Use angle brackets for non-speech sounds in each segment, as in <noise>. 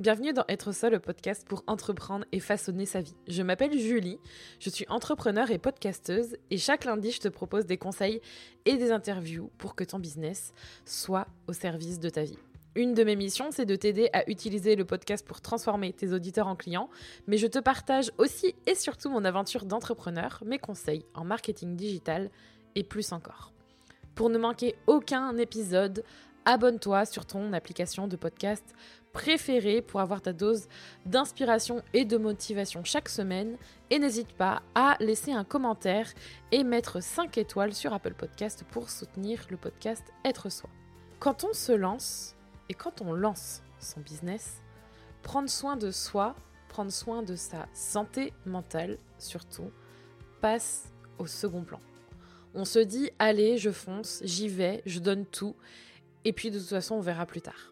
Bienvenue dans Être seul, le podcast pour entreprendre et façonner sa vie. Je m'appelle Julie, je suis entrepreneur et podcasteuse et chaque lundi je te propose des conseils et des interviews pour que ton business soit au service de ta vie. Une de mes missions, c'est de t'aider à utiliser le podcast pour transformer tes auditeurs en clients, mais je te partage aussi et surtout mon aventure d'entrepreneur, mes conseils en marketing digital et plus encore. Pour ne manquer aucun épisode, abonne-toi sur ton application de podcast préférée pour avoir ta dose d'inspiration et de motivation chaque semaine. Et n'hésite pas à laisser un commentaire et mettre 5 étoiles sur Apple Podcast pour soutenir le podcast Être Soi. Quand on se lance et quand on lance son business, prendre soin de soi, prendre soin de sa santé mentale surtout, passe au second plan. On se dit, allez, je fonce, j'y vais, je donne tout, et puis de toute façon, on verra plus tard.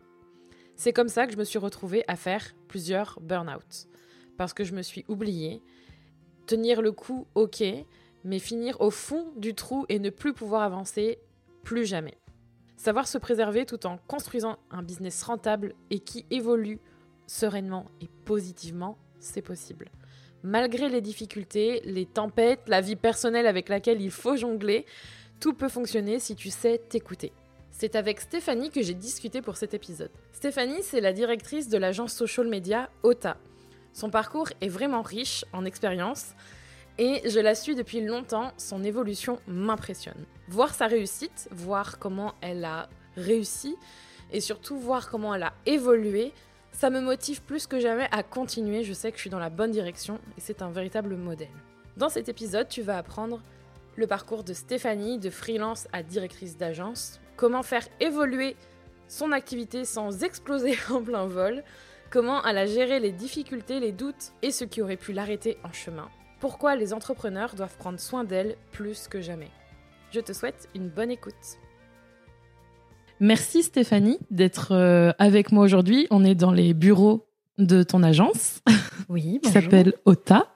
C'est comme ça que je me suis retrouvée à faire plusieurs burn-out. Parce que je me suis oubliée. Tenir le coup, ok, mais finir au fond du trou et ne plus pouvoir avancer, plus jamais. Savoir se préserver tout en construisant un business rentable et qui évolue sereinement et positivement, c'est possible. Malgré les difficultés, les tempêtes, la vie personnelle avec laquelle il faut jongler, tout peut fonctionner si tu sais t'écouter. C'est avec Stéphanie que j'ai discuté pour cet épisode. Stéphanie, c'est la directrice de l'agence social media OTA. Son parcours est vraiment riche en expérience et je la suis depuis longtemps, son évolution m'impressionne. Voir sa réussite, voir comment elle a réussi et surtout voir comment elle a évolué, ça me motive plus que jamais à continuer, je sais que je suis dans la bonne direction et c'est un véritable modèle. Dans cet épisode, tu vas apprendre le parcours de Stéphanie, de freelance à directrice d'agence, comment faire évoluer son activité sans exploser <laughs> en plein vol, comment elle a géré les difficultés, les doutes et ce qui aurait pu l'arrêter en chemin, pourquoi les entrepreneurs doivent prendre soin d'elle plus que jamais. Je te souhaite une bonne écoute. Merci Stéphanie d'être euh, avec moi aujourd'hui. On est dans les bureaux de ton agence. Oui, <laughs> qui s'appelle OTA.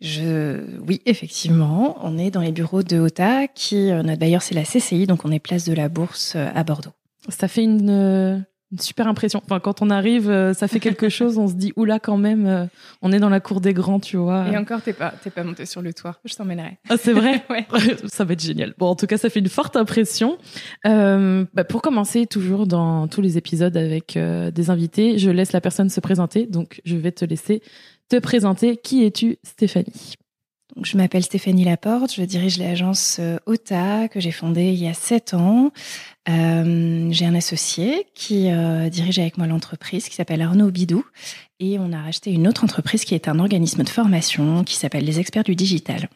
Je, oui, effectivement, on est dans les bureaux de OTA, qui, euh, notre bailleur, c'est la CCI, donc on est place de la Bourse euh, à Bordeaux. Ça fait une, euh, une super impression. Enfin, quand on arrive, ça fait quelque <laughs> chose, on se dit, oula, quand même, on est dans la cour des grands, tu vois. Et encore, t'es pas, t'es pas monté sur le toit, je t'emmènerai. Ah, c'est vrai? <laughs> ouais. <laughs> Ça va être génial. Bon, en tout cas, ça fait une forte impression. Euh, bah, pour commencer, toujours dans tous les épisodes avec des invités, je laisse la personne se présenter, donc je vais te laisser te présenter. Qui es-tu, Stéphanie? Donc, je m'appelle Stéphanie Laporte, je dirige l'agence euh, OTA que j'ai fondée il y a sept ans. Euh, j'ai un associé qui euh, dirige avec moi l'entreprise qui s'appelle Arnaud Bidou et on a racheté une autre entreprise qui est un organisme de formation qui s'appelle les experts du digital.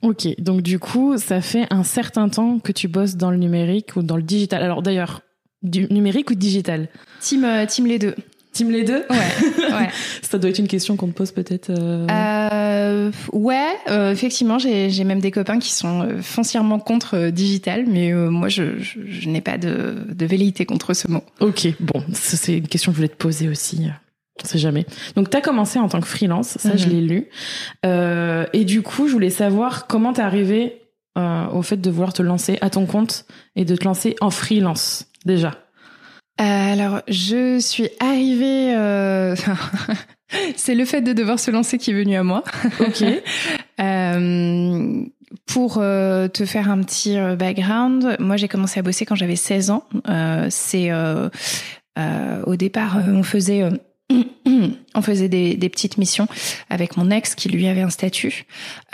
Ok, donc du coup, ça fait un certain temps que tu bosses dans le numérique ou dans le digital. Alors d'ailleurs, du numérique ou digital? Team, team les deux. Team les deux Ouais. ouais. <laughs> Ça doit être une question qu'on te pose peut-être. Euh... Euh, ouais, euh, effectivement, j'ai même des copains qui sont euh, foncièrement contre euh, digital, mais moi, je, je, je n'ai pas de, de velléité contre ce mot. Ok, bon, c'est une question que je voulais te poser aussi. On sait jamais. Donc, tu as commencé en tant que freelance, ça, je l'ai lu. et du coup, je voulais savoir comment t'es arrivé au fait de vouloir te lancer à ton compte et de te lancer en freelance, déjà. Euh, alors, je suis arrivée. Euh... <laughs> c'est le fait de devoir se lancer qui est venu à moi. Ok. <laughs> euh, pour euh, te faire un petit background, moi j'ai commencé à bosser quand j'avais 16 ans. Euh, c'est au départ, on faisait on faisait des, petites missions avec mon ex qui lui avait un statut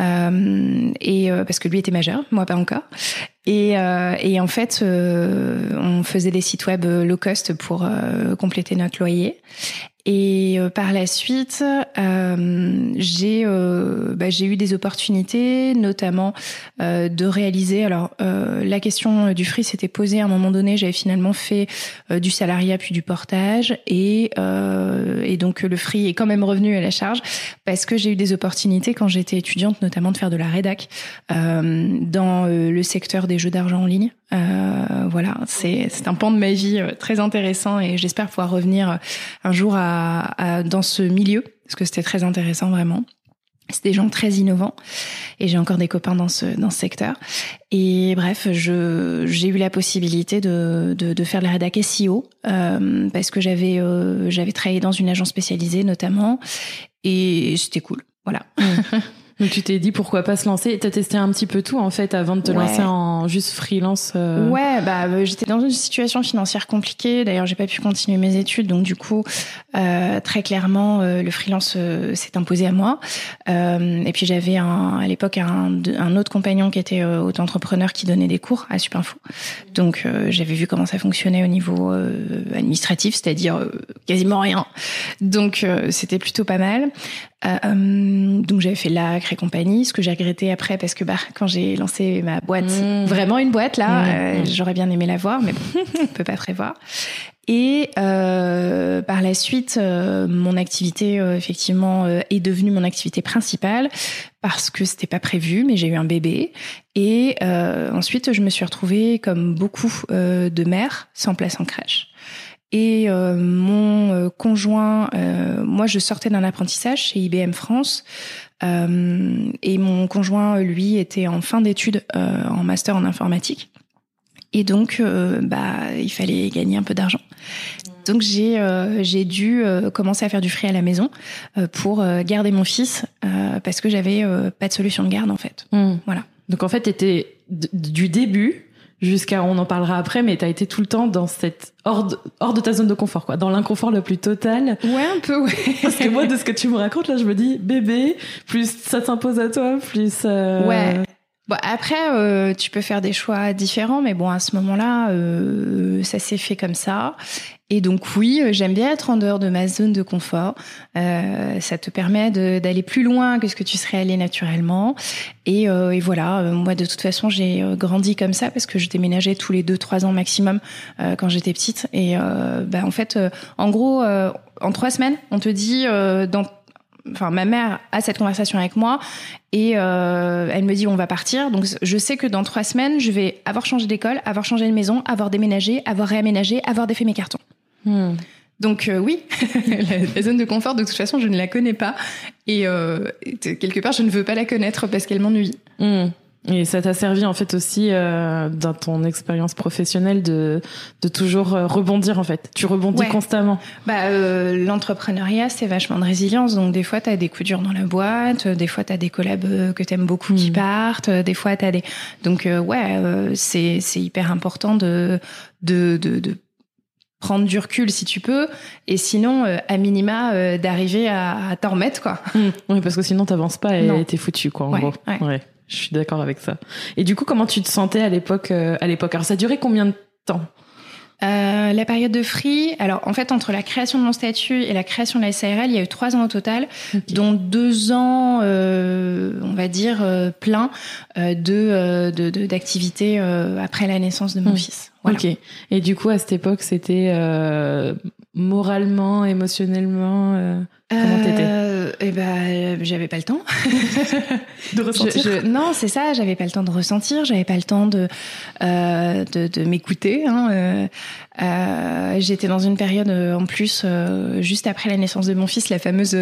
euh, et euh, parce que lui était majeur, moi pas encore. Et, euh, et en fait, on faisait des sites web low cost pour compléter notre loyer. Et euh, par la suite, euh, j'ai euh, bah, eu des opportunités, notamment euh, de réaliser. Alors la question du free s'était posée à un moment donné. J'avais finalement fait du salariat puis du portage, et et donc le free est quand même revenu à la charge parce que j'ai eu des opportunités quand j'étais étudiante, notamment de faire de la rédac dans le secteur des jeux d'argent en ligne. Voilà, c'est c'est un pan de ma vie très intéressant et j'espère pouvoir revenir un jour à à, dans ce milieu parce que c'était très intéressant vraiment. C'est des gens très innovants et j'ai encore des copains dans ce dans ce secteur. Et bref, je j'ai eu la possibilité de de, de faire de la rédac SEO euh, parce que j'avais euh, j'avais travaillé dans une agence spécialisée notamment et c'était cool. Voilà. Mmh. <laughs> Donc tu t'es dit pourquoi pas se lancer? T'as testé un petit peu tout en fait avant de te lancer en juste freelance. Euh... Ouais, bah euh, j'étais dans une situation financière compliquée. D'ailleurs, j'ai pas pu continuer mes études, donc du coup, euh, très clairement, euh, le freelance euh, s'est imposé à moi. et puis j'avais à l'époque un, un, autre compagnon qui était auto-entrepreneur qui donnait des cours à Supinfo. Donc j'avais vu comment ça fonctionnait au niveau administratif, c'est-à-dire quasiment rien. Donc c'était plutôt pas mal. Euh, donc j'avais fait l'acre et compagnie, ce que j'ai regretté après parce que bah quand j'ai lancé ma boîte, mmh. vraiment une boîte là, mmh. euh, j'aurais bien aimé la voir, mais bon, <laughs> on peut pas prévoir. Et euh, par la suite, euh, mon activité effectivement est devenue mon activité principale parce que c'était pas prévu, mais j'ai eu un bébé. Et ensuite, je me suis retrouvée comme beaucoup de mères sans place en crèche. Et euh, mon euh, conjoint, euh, moi je sortais d'un apprentissage chez IBM France, et mon conjoint, lui, était en fin d'études en master en informatique. Et donc, bah, il fallait gagner un peu d'argent. Donc j'ai j'ai dû commencer à faire du free à la maison pour garder mon fils parce que j'avais pas de solution de garde en fait. Mmh. Voilà. Donc en fait, tu étais du début jusqu'à on en parlera après mais tu as été tout le temps dans cette hors de, hors de ta zone de confort quoi. Dans l'inconfort le plus total. Ouais un peu ouais. <laughs> Parce que moi de ce que tu me racontes là je me dis bébé plus ça s'impose à toi plus euh... ouais Bon, après, euh, tu peux faire des choix différents, mais bon, à ce moment-là, euh, ça s'est fait comme ça. Et donc oui, euh, j'aime bien être en dehors de ma zone de confort. Euh, ça te permet d'aller plus loin que ce que tu serais allé naturellement. Et, euh, et voilà, euh, moi de toute façon, j'ai euh, grandi comme ça parce que je déménageais tous les deux trois ans maximum quand j'étais petite. Et bah, en fait, en gros, en trois semaines, on te dit dans enfin ma mère a cette conversation avec moi et euh, elle me dit on va partir donc je sais que dans trois semaines je vais avoir changé d'école avoir changé de maison avoir déménagé avoir réaménagé avoir défait mes cartons Hmm. Donc euh, oui, <laughs> la, zone de confort, de toute façon, je ne la connais pas. Et euh, quelque part, je ne veux pas la connaître parce qu'elle m'ennuie. Hmm. Et ça t'a servi en fait aussi euh, dans ton expérience professionnelle de, de toujours euh, rebondir en fait. Tu rebondis constamment. Bah, euh, L'entrepreneuriat, c'est vachement de résilience. Donc des fois, tu as des coups durs dans la boîte, des fois, tu as des collabs que tu aimes beaucoup qui hmm. partent, des fois, tu as des... Donc ouais, c'est hyper important de, de, de, de prendre du recul si tu peux et sinon euh, à minima euh, d'arriver à, à t'en remettre quoi mmh. oui parce que sinon t'avances pas et t'es foutu quoi en gros ouais. Je suis d'accord avec ça et du coup comment tu te sentais à l'époque euh, à l'époque? Alors ça durait combien de temps? Euh, la période de free, alors en fait entre la création de mon statut et la création de la SARL, il y a eu trois ans au total, dont deux ans, euh, on va dire euh, plein euh, de d'activités après la naissance de mon mmh. fils. Voilà. Ok. Et du coup à cette époque, c'était moralement, émotionnellement Comment t'étais euh, Eh ben, j'avais pas le temps <laughs> de ressentir. Je, je, non, c'est ça. J'avais pas le temps de ressentir. J'avais pas le temps de euh, de, de m'écouter. Hein, euh, euh, J'étais dans une période euh, en plus euh, juste après la naissance de mon fils, la fameuse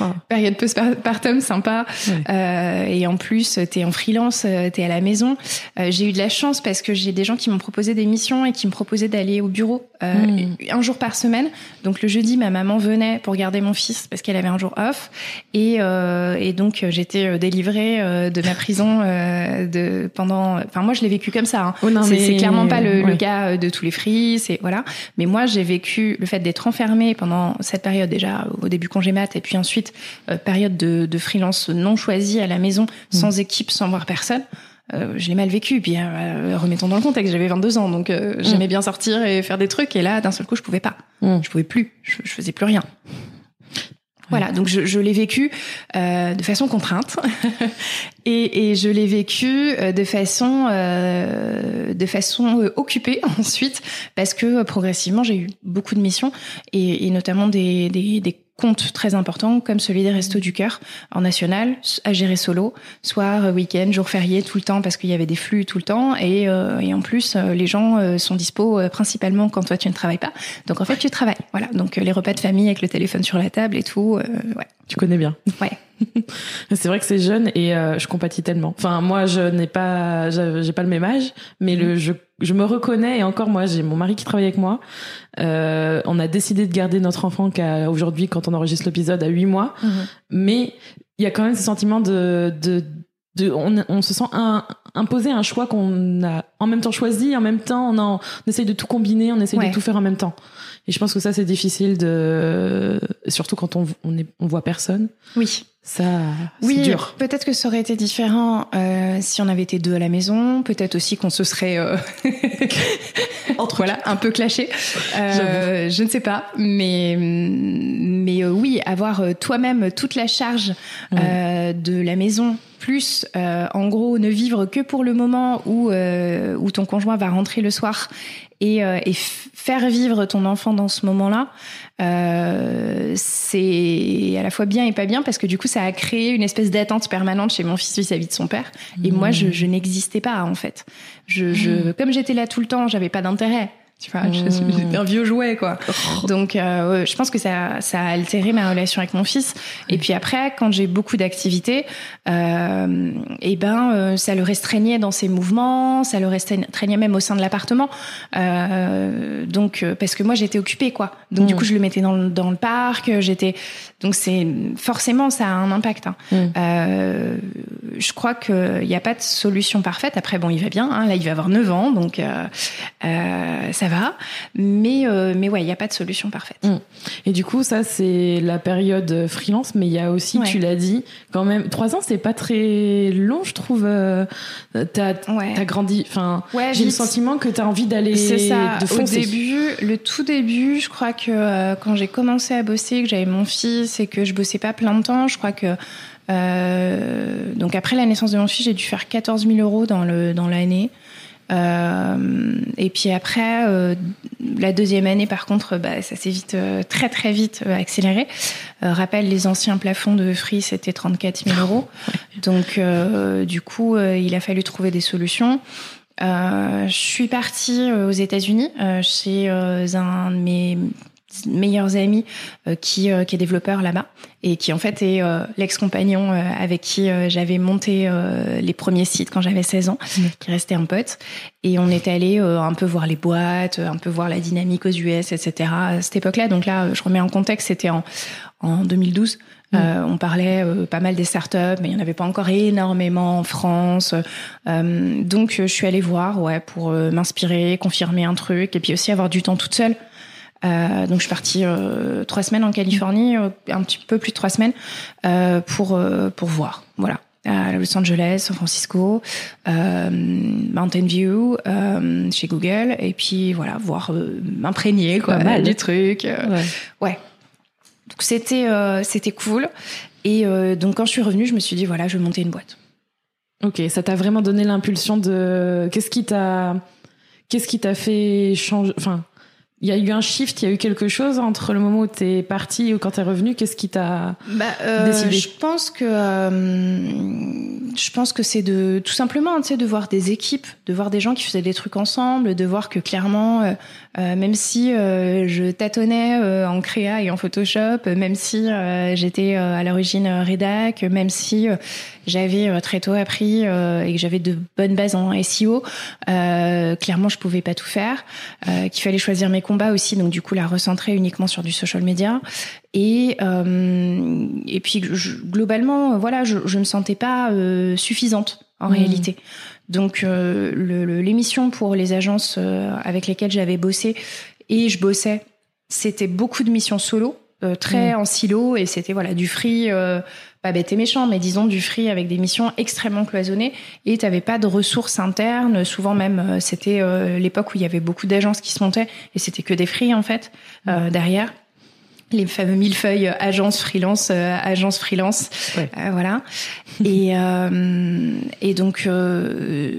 oh. période postpartum sympa. Ouais. et en plus, t'es en freelance, t'es à la maison. j'ai eu de la chance parce que j'ai des gens qui m'ont proposé des missions et qui me proposaient d'aller au bureau mm. un jour par semaine. Donc le jeudi, ma maman venait pour garder mon fils parce qu'elle avait un jour off et, euh, et donc euh, j'étais euh, délivrée euh, de ma prison euh, de pendant. Enfin moi je l'ai vécu comme ça. Hein. Oh c'est clairement pas le, ouais. le, cas de tous les fris, c'est voilà. Mais moi j'ai vécu le fait d'être enfermée pendant cette période déjà au début congé mat et puis ensuite période de, de freelance non choisie à la maison, mmh. sans équipe, sans voir personne. Euh, je l'ai mal vécu. Puis euh, remettons dans le contexte, j'avais 22 ans, donc euh, j'aimais bien sortir et faire des trucs. Et là, d'un seul coup, je pouvais pas. Mmh. Je pouvais plus. Je, je faisais plus rien. Voilà, donc je, je l'ai vécu euh, de façon contrainte. <laughs> Et, et, je l'ai vécu euh, de façon euh, de façon euh, occupée <laughs> ensuite parce que progressivement j'ai eu beaucoup de missions et, et notamment des, des, des comptes très importants, comme celui des Restos du Cœur, en national, à gérer solo, soir, week-end, jour férié, tout le temps, parce qu'il y avait des flux tout le temps. Et, euh, et en plus, euh, les gens euh, sont dispo principalement quand toi tu ne travailles pas. Donc en fait, tu travailles. Voilà. Donc les repas de famille avec le téléphone sur la table et tout. ouais. Tu connais bien. Ouais. <laughs> c'est vrai que c'est jeune et je compatis tellement. Enfin, moi, je n'ai pas, j'ai pas le même âge, mais le, mm. je, je me reconnais et encore moi, j'ai mon mari qui travaille avec moi. Euh, on a décidé de garder notre enfant qu'à aujourd'hui, quand on enregistre l'épisode, à 8 mois. Mm-hmm. Mais il y a quand même ce sentiment de, de, de on, on, se sent un, imposé un choix qu'on a en même temps choisi, en même temps on, on essaye de tout combiner, on essaye de tout faire en même temps. Et je pense que ça c'est difficile de, surtout quand on on, est, on voit personne. Oui. Ça, oui, dur. Peut-être que ça aurait été différent euh, si on avait été deux à la maison. Peut-être aussi qu'on se serait euh, <laughs> entre voilà un peu clashé. Euh, je ne sais pas, mais mais euh, oui, avoir euh, toi-même toute la charge de la maison plus en gros ne vivre que pour le moment où où ton conjoint va rentrer le soir et, et faire vivre ton enfant dans ce moment-là, euh, c'est à la fois bien et pas bien parce que du coup ça a créé une espèce d'attente permanente chez mon fils vis-à-vis de son père et moi je, je n'existais pas en fait. Je, je mmh. comme j'étais là tout le temps, j'avais pas d'intérêt. Tu vois, j'étais un vieux jouet, quoi. Donc, euh, je pense que ça, ça a altéré ma relation avec mon fils. Et puis après, quand j'ai beaucoup d'activités, euh, et eh ben, euh, ça le restreignait dans ses mouvements, ça le restreignait même au sein de l'appartement. Euh, donc, euh, parce que moi, j'étais occupée, quoi. Donc, du mm. coup, je le mettais dans, le, dans le parc. J'étais, donc c'est forcément ça a un impact. Hein. Mm. Euh, je crois qu'il n'y a pas de solution parfaite. Après, bon, il va bien. Hein. Là, il va avoir 9 ans, donc ça va. Mais, euh, mais ouais, il n'y a pas de solution parfaite. Mm. Et du coup, ça, c'est la période freelance, mais il y a aussi, tu l'as dit, quand même, trois ans, c'est pas très long, je trouve. Euh, t'as as grandi. Enfin, j'ai le sentiment que tu as envie d'aller. C'est ça. Au début, le tout début, je crois que euh, quand j'ai commencé à bosser, que j'avais mon fils et que je bossais pas plein de temps, je crois que. Euh, donc après la naissance de mon fils, j'ai dû faire 14 000 euros dans le dans l'année. Euh, et puis après, euh, la deuxième année, par contre, bah, ça s'est vite, euh, très très vite accéléré. rappelle, les anciens plafonds de Free, c'était 34 000 euros. <laughs> Donc, du coup, il a fallu trouver des solutions. je suis partie aux États-Unis chez un de mes meilleurs amis euh, qui, euh, qui est développeur là-bas et qui en fait est euh, l'ex-compagnon avec qui j'avais monté les premiers sites quand j'avais 16 ans, qui restait un pote. Et on est allé un peu voir les boîtes, un peu voir la dynamique aux US, etc. à cette époque-là. Donc là, je remets en contexte, c'était en, en 2012. on parlait pas mal des startups, mais il n'y en avait pas encore énormément en France. donc je suis allée voir, ouais, pour m'inspirer, confirmer un truc, et puis aussi avoir du temps toute seule. Euh, donc je suis partie euh, trois semaines en Californie, euh, un petit peu plus de trois semaines, pour pour voir. Voilà à Los Angeles, San Francisco, Mountain View, chez Google, et puis voilà, voir m'imprégner quoi mal. du truc. Ouais. ouais. Donc c'était c'était cool. Et donc quand je suis revenue, je me suis dit voilà, je vais monter une boîte. Ok, ça t'a vraiment donné l'impulsion de qu'est-ce qui t'a qu'est-ce qui t'a fait changer, enfin il y a eu un shift, il y a eu quelque chose entre le moment où tu es parti et quand tu es revenu? Qu'est-ce qui t'a bah, euh, décidé? Je pense que euh, je pense que c'est de tout simplement, tu sais, de voir des équipes, de voir des gens qui faisaient des trucs ensemble, de voir que clairement, euh, euh même si euh, je tâtonnais euh, en créa et en Photoshop, même si j'étais à l'origine rédac, même si j'avais très tôt appris et que j'avais de bonnes bases en SEO, clairement, je pouvais pas tout faire, qu'il fallait choisir mes combat aussi, donc du coup la recentrer uniquement sur du social media. Et euh, et puis globalement, voilà, je, je me sentais pas euh, suffisante en mmh. réalité. Donc euh, l'émission pour les agences euh, avec lesquelles j'avais bossé et je bossais, c'était beaucoup de missions solo, euh, très mmh. en silo et c'était voilà du free pas bête et méchant, mais disons du free avec des missions extrêmement cloisonnées et tu n'avais pas de ressources internes. Souvent même, euh, c'était euh, l'époque où il y avait beaucoup d'agences qui se montaient et c'était que des free en fait euh, derrière. Les fameux millefeuilles agence freelance agence freelance. Voilà. Et et donc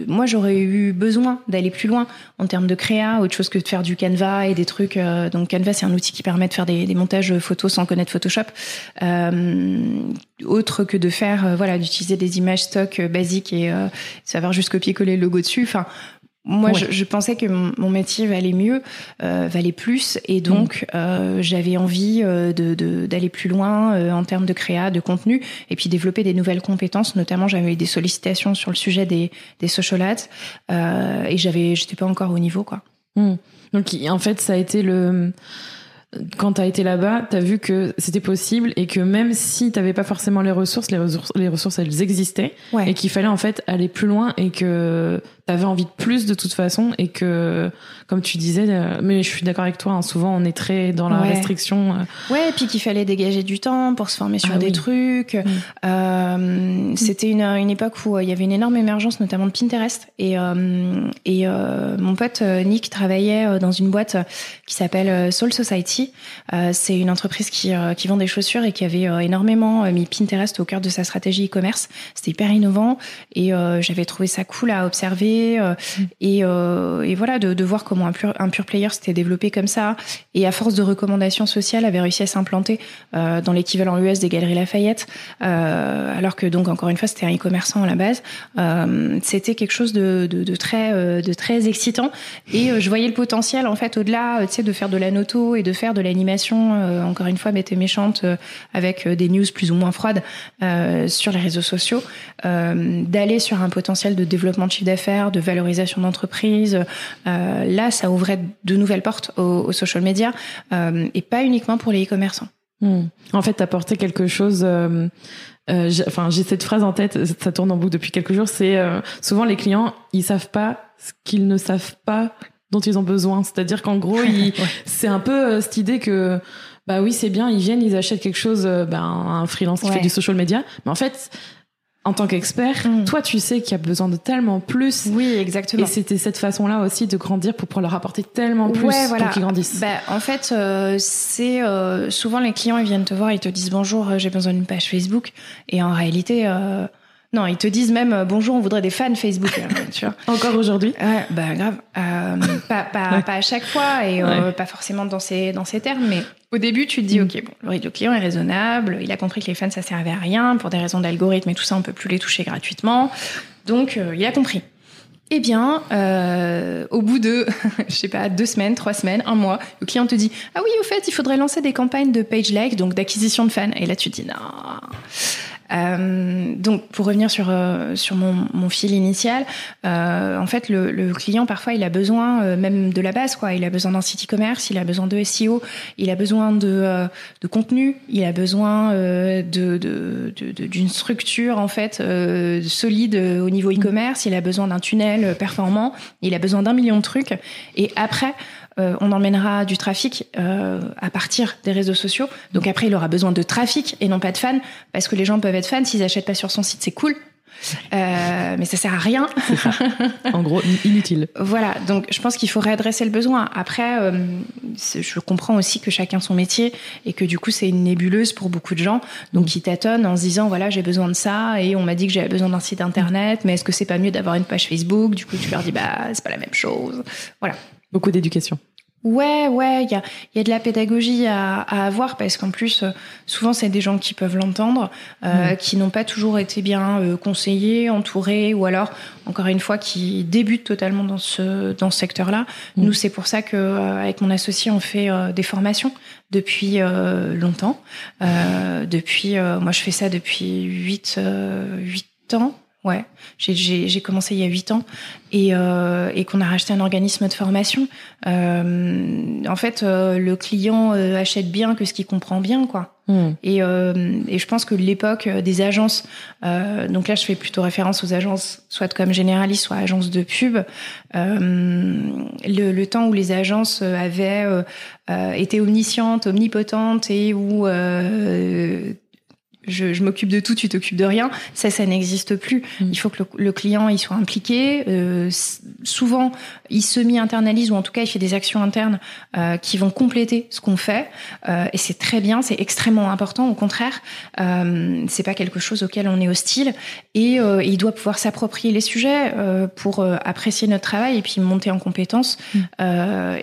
moi j'aurais eu besoin d'aller plus loin en termes de créa autre chose que de faire du Canva et des trucs donc Canva c'est un outil qui permet de faire des, des montages photos sans connaître Photoshop. Autre que de faire voilà d'utiliser des images stock basiques et savoir juste copier coller le logo dessus. Enfin moi, je, pensais que mon, métier valait mieux, euh, valait plus, et donc mm. euh, j'avais envie euh, d'aller plus loin en termes de créa, de contenu, et puis développer des nouvelles compétences. Notamment, j'avais eu des sollicitations sur le sujet des, des social ads, et j'avais, j'étais pas encore au niveau, quoi. Mm. Donc, en fait, ça a été le quand tu as été là-bas, tu as vu que c'était possible et que même si tu pas forcément les ressources, les ressources, les ressources elles existaient et qu'il fallait en fait aller plus loin et que tu avais envie de plus de toute façon et que comme tu disais, euh, mais je suis d'accord avec toi, hein, souvent on est très dans la restriction. Euh. Ouais, et puis qu'il fallait dégager du temps pour se former sur ah des trucs. Mm. Euh, c'était une, une époque où il y avait une énorme émergence, notamment de Pinterest. Et, et mon pote Nick travaillait dans une boîte qui s'appelle Soul Society. C'est une entreprise qui, qui vend des chaussures et qui avait énormément mis Pinterest au cœur de sa stratégie e-commerce. C'était hyper innovant et j'avais trouvé ça cool à observer mm. et, et voilà de, de voir comment un pur, un pur player s'était développé comme ça et à force de recommandations sociales avait réussi à s'implanter euh, dans l'équivalent US des Galeries Lafayette, euh, alors que donc encore une fois c'était un e-commerçant à la base. Euh, c'était quelque chose de, de, très de très excitant et je voyais le potentiel en fait au-delà, tu sais, de faire de la noto et de faire de l'animation. encore une fois, bête et méchante avec des news plus ou moins froides sur les réseaux sociaux, d'aller sur un potentiel de développement de chiffre d'affaires, de valorisation d'entreprise. là ça ouvrait de nouvelles portes aux, social media euh, et pas uniquement pour les e-commerçants. Hmm. En fait, apporter quelque chose. Euh, euh, enfin, j'ai cette phrase en tête, ça tourne en boucle depuis quelques jours. C'est souvent les clients, ils savent pas ce qu'ils ne savent pas dont ils ont besoin. C'est-à-dire qu'en gros, <laughs> c'est un peu cette idée que bah oui, c'est bien, ils viennent, ils achètent quelque chose, ben, un freelance qui fait du social media, mais en fait, en tant qu'expert, mm. toi, tu sais qu'il y a besoin de tellement plus. Oui, exactement. Et c'était cette façon-là aussi de grandir pour pouvoir leur apporter tellement plus pour qu'ils grandissent. Bah, en fait, euh, c'est euh, souvent les clients ils viennent te voir, ils te disent bonjour, euh, j'ai besoin d'une page Facebook, et en réalité. Non, ils te disent même bonjour, on voudrait des fans Facebook. <laughs> tu vois. Encore aujourd'hui? Ouais, bah grave. <laughs> pas, pas, pas, à chaque fois et pas forcément dans ces, dans ces termes, mais au début, tu te dis, mm. OK, bon, le client est raisonnable, il a compris que les fans, ça servait à rien, pour des raisons d'algorithme et tout ça, on peut plus les toucher gratuitement. Donc, euh, il a compris. Eh bien, euh, au bout de, <laughs> je sais pas, deux semaines, trois semaines, un mois, le client te dit, ah oui, au fait, il faudrait lancer des campagnes de page like, donc d'acquisition de fans. Et là, tu te dis, non, euh, donc, pour revenir sur euh, sur mon, mon fil initial, euh, en fait, le, le, client parfois il a besoin même de la base, quoi. Il a besoin d'un site e-commerce, il a besoin de SEO, il a besoin de de contenu, il a besoin de d'une de, de, structure en fait solide au niveau e-commerce, il a besoin d'un tunnel performant, il a besoin d'un million de trucs. Et après, euh, on emmènera du trafic euh, à partir des réseaux sociaux. Donc après, il aura besoin de trafic et non pas de fans, parce que les gens peuvent être fans s'ils achètent pas sur son site, c'est cool. Euh, mais ça sert à rien. <laughs> En gros, inutile. voilà. Donc, je pense qu'il faut réadresser le besoin. Après, je comprends aussi que chacun son métier et que du coup, c'est une nébuleuse pour beaucoup de gens. Donc, ils tâtonnent en se disant, voilà, j'ai besoin de ça et on m'a dit que j'avais besoin d'un site internet, mais est-ce que c'est pas mieux d'avoir une page Facebook? Du coup, tu leur dis, bah, c'est pas la même chose. Voilà. Beaucoup d'éducation. Ouais, ouais, il y a, y a de la pédagogie à, à avoir parce qu'en plus, euh, souvent, c'est des gens qui peuvent l'entendre, euh, qui n'ont pas toujours été bien euh, conseillés, entourés, ou alors, encore une fois, qui débutent totalement dans ce, dans ce secteur-là. Nous, c'est pour ça que avec mon associé, on fait des formations depuis longtemps. depuis, moi, je fais ça depuis 8, 8 ans Ouais, j'ai commencé il y a huit ans et, euh, et qu'on a racheté un organisme de formation. Euh, en fait, euh, le client euh, achète bien que ce qu'il comprend bien, quoi. Hmm. Et, euh, et je pense que l'époque des agences, donc là je fais plutôt référence aux agences, soit comme généralistes, soit agences de pub. Le, le, temps où les agences avaient été omniscientes, omnipotentes et où je, m'occupe de tout, tu t'occupes de rien. Ça, ça n'existe plus. Mm. Il faut que le, client il soit impliqué. Euh, souvent, il semi-internalise ou en tout cas, il fait des actions internes euh, qui vont compléter ce qu'on fait. Euh, et c'est très bien, c'est extrêmement important. Au contraire, euh, c'est pas quelque chose auquel on est hostile. Et, euh, il doit pouvoir s'approprier les sujets euh, pour apprécier notre travail et puis monter en compétences mm.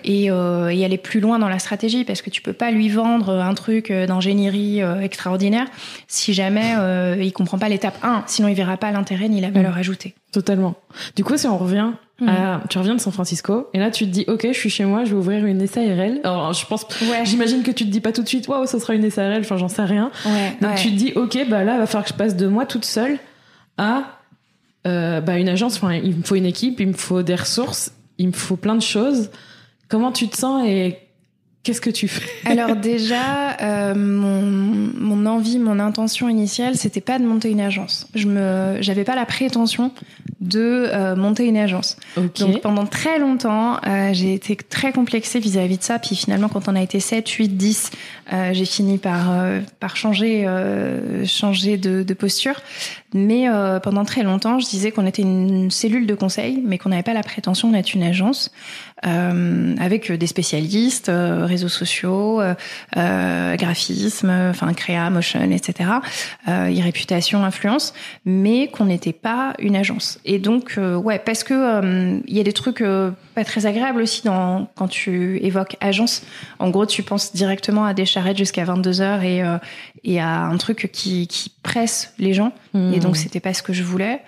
et, et, aller plus loin dans la stratégie parce que tu peux pas lui vendre un truc d'ingénierie extraordinaire si jamais euh, il comprend pas l'étape 1, sinon il verra pas l'intérêt ni la valeur mm. ajoutée. Totalement. Du coup, si on revient mm. à, tu reviens de San Francisco et là tu te dis ok, je suis chez moi, je vais ouvrir une SARL. Alors je pense, j'imagine que tu te dis pas tout de suite waouh, ça sera une SARL. Enfin, j'en sais rien. Donc tu te dis ok, bah là, va falloir que je passe de moi toute seule à euh, bah, une agence. Enfin, il me faut une équipe, il me faut des ressources, il me faut plein de choses. Comment tu te sens et Qu'est-ce que tu fais? Alors déjà, euh, mon, mon, envie, mon intention initiale, c'était pas de monter une agence. Je me, j'avais pas la prétention de euh, monter une agence. Donc pendant très longtemps, euh, j'ai été très complexée vis-à-vis de ça. Puis finalement, quand on a été 7, 8, 10, j'ai fini par par changer changer de, de, posture. Mais pendant très longtemps, je disais qu'on était une cellule de conseil, mais qu'on n'avait pas la prétention d'être une agence avec des spécialistes réseaux sociaux, euh, euh, graphisme, enfin créa, motion, etc. Euh, réputation, influence, mais qu'on n'était pas une agence. Et donc, euh, ouais, parce que il y a des trucs pas très agréables aussi dans quand tu évoques agence. En gros, tu penses directement à des charrettes jusqu'à 22 heures et et à un truc qui, qui presse les gens. Mmh. Et donc, c'était pas ce que je voulais.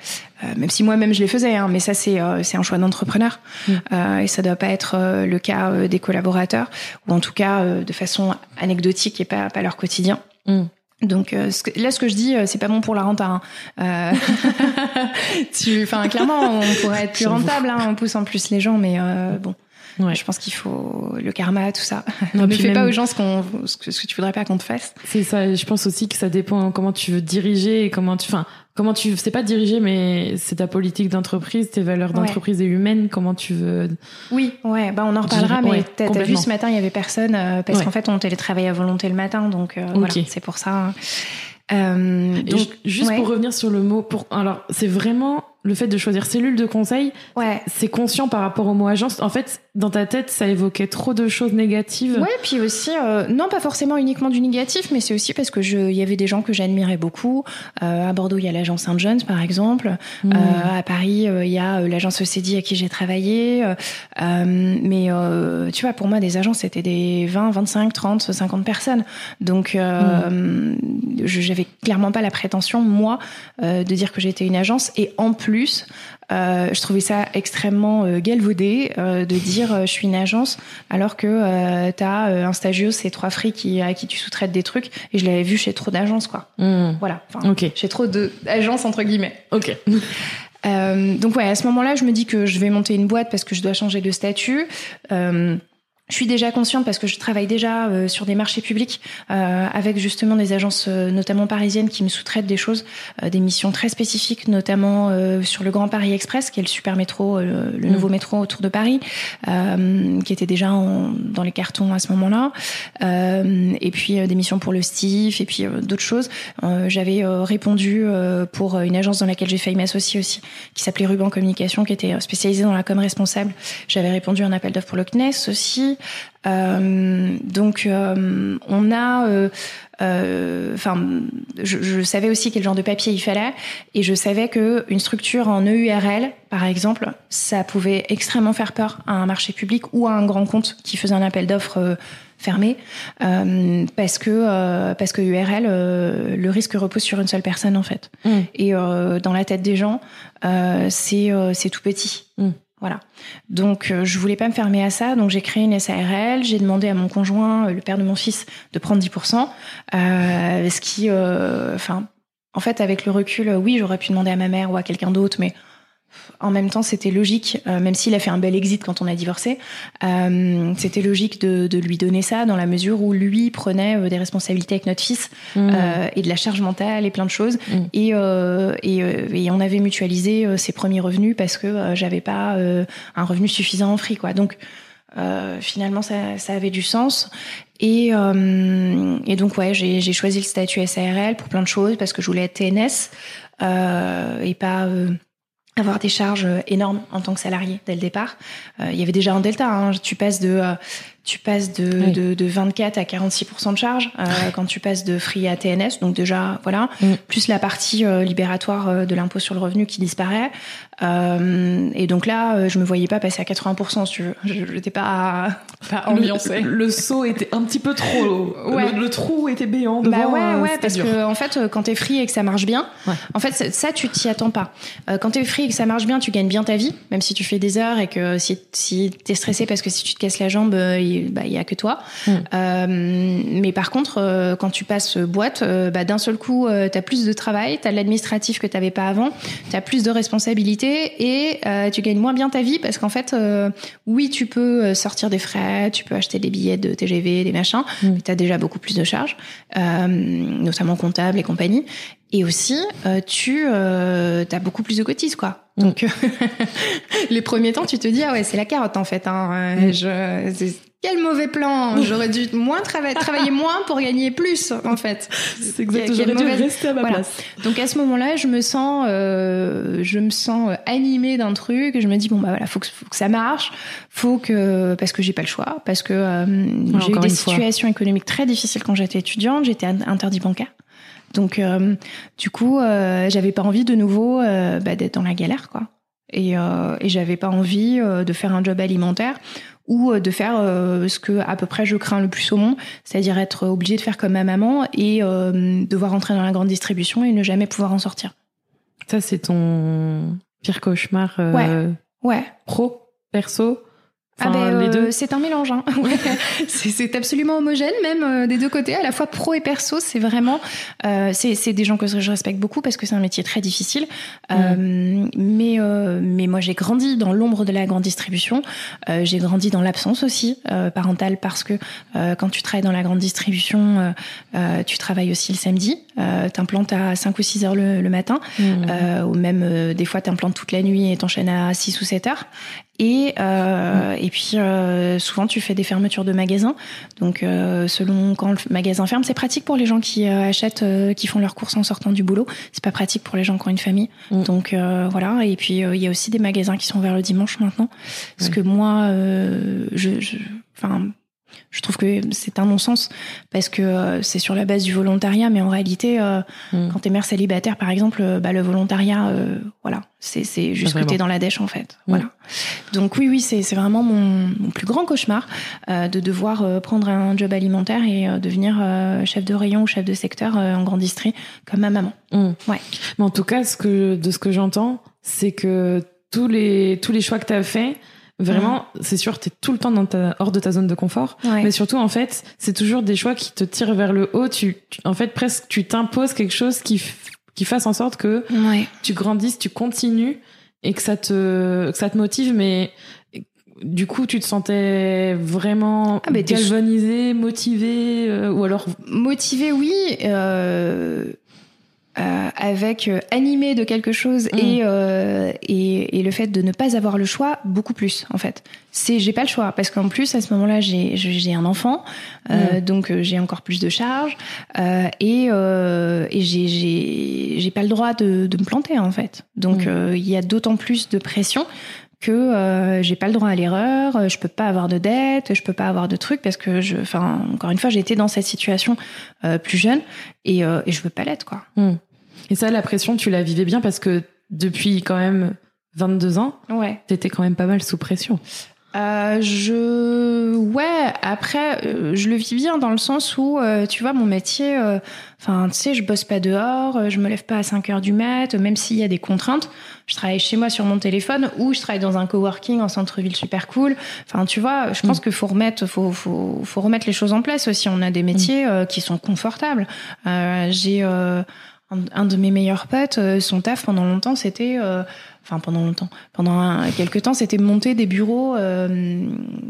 Euh, même si moi-même je les faisais, hein, mais ça c'est euh, un choix d'entrepreneur mmh. euh, et ça doit pas être euh, le cas euh, des collaborateurs ou en tout cas de façon anecdotique et pas pas leur quotidien. Mmh. Donc ce que, là, ce que je dis, c'est pas bon pour la renta. Hein. <laughs> tu, enfin, clairement, on pourrait être plus rentable. Hein, on pousse en plus les gens, mais bon. Ouais. Je pense qu'il faut le karma, tout ça. Non, <laughs> ne fais pas aux gens ce, qu'on, ce, que, ce que tu voudrais pas qu'on te fasse. C'est ça. Je pense aussi que ça dépend comment tu veux diriger et comment tu, enfin, comment tu, c'est pas diriger, mais c'est ta politique d'entreprise, tes valeurs d'entreprise et humaines, comment tu veux. Oui, ouais, bah on en reparlera, mais t'as, as vu ce matin, il y avait personne, euh, parce qu'en fait, on télétravaille à volonté le matin, donc euh, voilà, c'est pour ça. Hein. Euh, donc, juste pour revenir sur le mot, pour alors c'est vraiment le fait de choisir cellule de conseil, ouais. c'est conscient par rapport au mot agence. En fait, dans ta tête, ça évoquait trop de choses négatives. Ouais, puis aussi, euh, non pas forcément uniquement du négatif, mais c'est aussi parce que je, il y avait des gens que j'admirais beaucoup. Euh, à Bordeaux, il y a l'agence Saint John's, par exemple. Hmm. Euh, à Paris, il y a l'agence ECD à qui j'ai travaillé. mais tu vois, pour moi, des agences, c'était des 20, 25, 30, 50 personnes. Donc, hmm. j'avais clairement pas la prétention, moi, de dire que j'étais une agence. Et en plus, plus. Euh, je trouvais ça extrêmement euh, galvaudé euh, de dire euh, je suis une agence alors que euh, tu as un stagiaire, c'est trois frics qui, à qui tu sous-traites des trucs et je l'avais vu chez trop d'agences quoi. Hmm. Voilà. Enfin, Chez trop d'agences entre guillemets. Ok. donc ouais, à ce moment-là, je me dis que je vais monter une boîte parce que je dois changer de statut. Je suis déjà consciente parce que je travaille déjà euh, sur des marchés publics euh, avec justement des agences euh, notamment parisiennes qui me sous-traitent des choses, des missions très spécifiques, notamment sur le Grand Paris Express, qui est le super métro, le, mm. nouveau métro autour de Paris, qui était déjà en, dans les cartons à ce moment-là. et puis des missions pour le STIF et puis d'autres choses. J'avais répondu pour une agence dans laquelle j'ai failli m'associer aussi, qui s'appelait Ruban Communication, qui était spécialisée dans la com responsable. J'avais répondu à un appel d'offres pour le CNES aussi. Euh, donc euh, on a, euh, enfin, je, je, savais aussi quel genre de papier il fallait et je savais que une structure en EURL, par exemple, ça pouvait extrêmement faire peur à un marché public ou à un grand compte qui faisait un appel d'offres fermé euh, parce que euh, parce que URL le risque repose sur une seule personne en fait mm. et dans la tête des gens c'est c'est tout petit mm. Voilà. Donc euh, je voulais pas me fermer à ça, donc j'ai créé une SARL, j'ai demandé à mon conjoint, euh, le père de mon fils, de prendre 10%, euh, ce qui, euh, enfin, en fait avec le recul, oui j'aurais pu demander à ma mère ou à quelqu'un d'autre, mais en même temps, c'était logique, euh, même s'il a fait un bel exit quand on a divorcé, euh, c'était logique de, de, lui donner ça dans la mesure où lui prenait euh, des responsabilités avec notre fils mmh. euh, et de la charge mentale et plein de choses. Mmh. Et, euh, et, et, on avait mutualisé ses premiers revenus parce que j'avais pas un revenu suffisant en free, quoi. Donc finalement, ça, ça, avait du sens. Et, et donc, ouais, j'ai choisi le statut SARL pour plein de choses parce que je voulais être TNS et pas avoir des charges énormes en tant que salarié dès le départ. il y avait déjà un delta. Hein. Tu passes de tu passes de, de, de, 24 à 46% de charge euh, quand tu passes de free à TNS. Donc déjà, voilà. Mm. Plus la partie euh, libératoire euh, de l'impôt sur le revenu qui disparaît. Euh, et donc là, je me voyais pas passer à 80%, si tu veux. Je n'étais pas, pas ambiancée. Le, le, saut était un petit peu trop... Ouais. Le, trou était béant devant. Bah ouais, ouais, parce que en fait, quand t'es free et que ça marche bien, en fait, ça, tu t'y attends pas. quand t'es free et que ça marche bien, tu gagnes bien ta vie, même si tu fais des heures et que si, si t'es stressé parce que si tu te casses la jambe, bah, il y a que toi. Mm. Euh, mais par contre, euh, quand tu passes boîte, euh, bah, d'un seul coup, tu as plus de travail, tu as l'administratif que tu n'avais pas avant, tu as plus de responsabilités et tu gagnes moins bien ta vie parce qu'en fait, oui, tu peux sortir des frais, tu peux acheter des billets de TGV, des machins, mm. mais tu as déjà beaucoup plus de charges, notamment comptables et compagnie. Et aussi, tu as beaucoup plus de cotises, quoi. Mm. Donc, <laughs> les premiers temps, tu te dis, ah ouais, c'est la carotte, en fait. Hein. Je, quel mauvais plan J'aurais dû moins travailler, travailler moins pour gagner plus, en fait. <laughs> C'est exactement. J'aurais dû rester à ma place. Donc à ce moment-là, je me sens, euh, je me sens animée d'un truc. Je me dis bon bah voilà, faut que, faut que ça marche, faut que parce que j'ai pas le choix, parce que euh, j'ai eu des situations économiques très difficiles quand j'étais étudiante. J'étais interdit bancaire. Donc, euh, du coup, euh, j'avais pas envie de nouveau euh, bah, d'être dans la galère, quoi. Et, et j'avais pas envie de faire un job alimentaire ou euh, de faire euh, ce que à peu près je crains le plus au monde, c'est-à-dire être obligé de faire comme ma maman et euh, devoir entrer dans la grande distribution et ne jamais pouvoir en sortir. Ça, c'est ton pire cauchemar ouais. ouais. pro, perso? Ah ben, les deux. c'est un mélange. Hein. <laughs> c'est absolument homogène, même des deux côtés, à la fois pro et perso. C'est vraiment, euh, c'est des gens que je respecte beaucoup parce que c'est un métier très difficile. Euh, mais mais moi, j'ai grandi dans l'ombre de la grande distribution. j'ai grandi dans l'absence aussi parentale parce que quand tu travailles dans la grande distribution, tu travailles aussi le samedi. Euh, t'implantes à 5 ou 6 heures le, matin, mmh. ou même des fois t'implantes toute la nuit et t'enchaînes à 6 ou 7 heures. Et, euh, et puis euh, souvent tu fais des fermetures de magasins. Donc euh, selon quand le magasin ferme, c'est pratique pour les gens qui euh, achètent, euh, qui font leurs courses en sortant du boulot. C'est pas pratique pour les gens qui ont une famille. Mm. Donc voilà. Et puis il y a aussi des magasins qui sont ouverts le dimanche maintenant. Parce que moi, je, je, enfin je trouve que c'est un non-sens parce que euh, c'est sur la base du volontariat, mais en réalité, euh, mm. quand t'es mère célibataire, par exemple, euh, bah, le volontariat, voilà, c'est juste que t'es dans la dèche en fait. Mm. Voilà. Donc oui, oui, c'est vraiment mon, plus grand cauchemar de devoir prendre un job alimentaire et devenir chef de rayon ou chef de secteur en grande distrie comme ma maman. Mm. Ouais. Mais en tout cas, ce que, de ce que j'entends, c'est que tous les tous les choix que t'as fait Vraiment, c'est sûr, tu es tout le temps dans ta, hors de ta zone de confort. Mais surtout, en fait, c'est toujours des choix qui te tirent vers le haut. Tu, en fait, presque, tu t'imposes quelque chose qui, qui fasse en sorte que tu grandisses, tu continues et que ça te, que ça te motive. Mais du coup, tu te sentais vraiment ah, galvanisé, motivé, euh, ou alors motivé, oui. Euh, euh, avec euh, animé de quelque chose mm. et, euh, et, et le fait de ne pas avoir le choix beaucoup plus en fait c'est j'ai pas le choix parce qu'en plus à ce moment-là j'ai j'ai un enfant euh, mm. donc euh, j'ai encore plus de charges euh, et, et j'ai j'ai j'ai pas le droit de, de me planter en fait donc mm. il y a d'autant plus de pression que euh, j'ai pas le droit à l'erreur, je peux pas avoir de dette, je peux pas avoir de trucs parce que je, enfin encore une fois j'ai été dans cette situation euh, plus jeune et, euh, et je veux pas l'être quoi. Et ça, la pression, tu la vivais bien parce que depuis quand même 22 ans, ouais. t'étais quand même pas mal sous pression. Euh, je ouais après euh, je le vis bien dans le sens où euh, tu vois mon métier enfin tu sais je bosse pas dehors je me lève pas à 5 heures du mat même s'il y a des contraintes je travaille chez moi sur mon téléphone ou je travaille dans un coworking en centre-ville super cool enfin tu vois je pense mm. qu'il faut remettre faut, faut faut remettre les choses en place aussi on a des métiers mm. qui sont confortables j'ai un, de mes meilleurs potes, euh, son taf pendant longtemps, c'était euh, enfin pendant longtemps, pendant quelques temps, c'était monter des bureaux euh,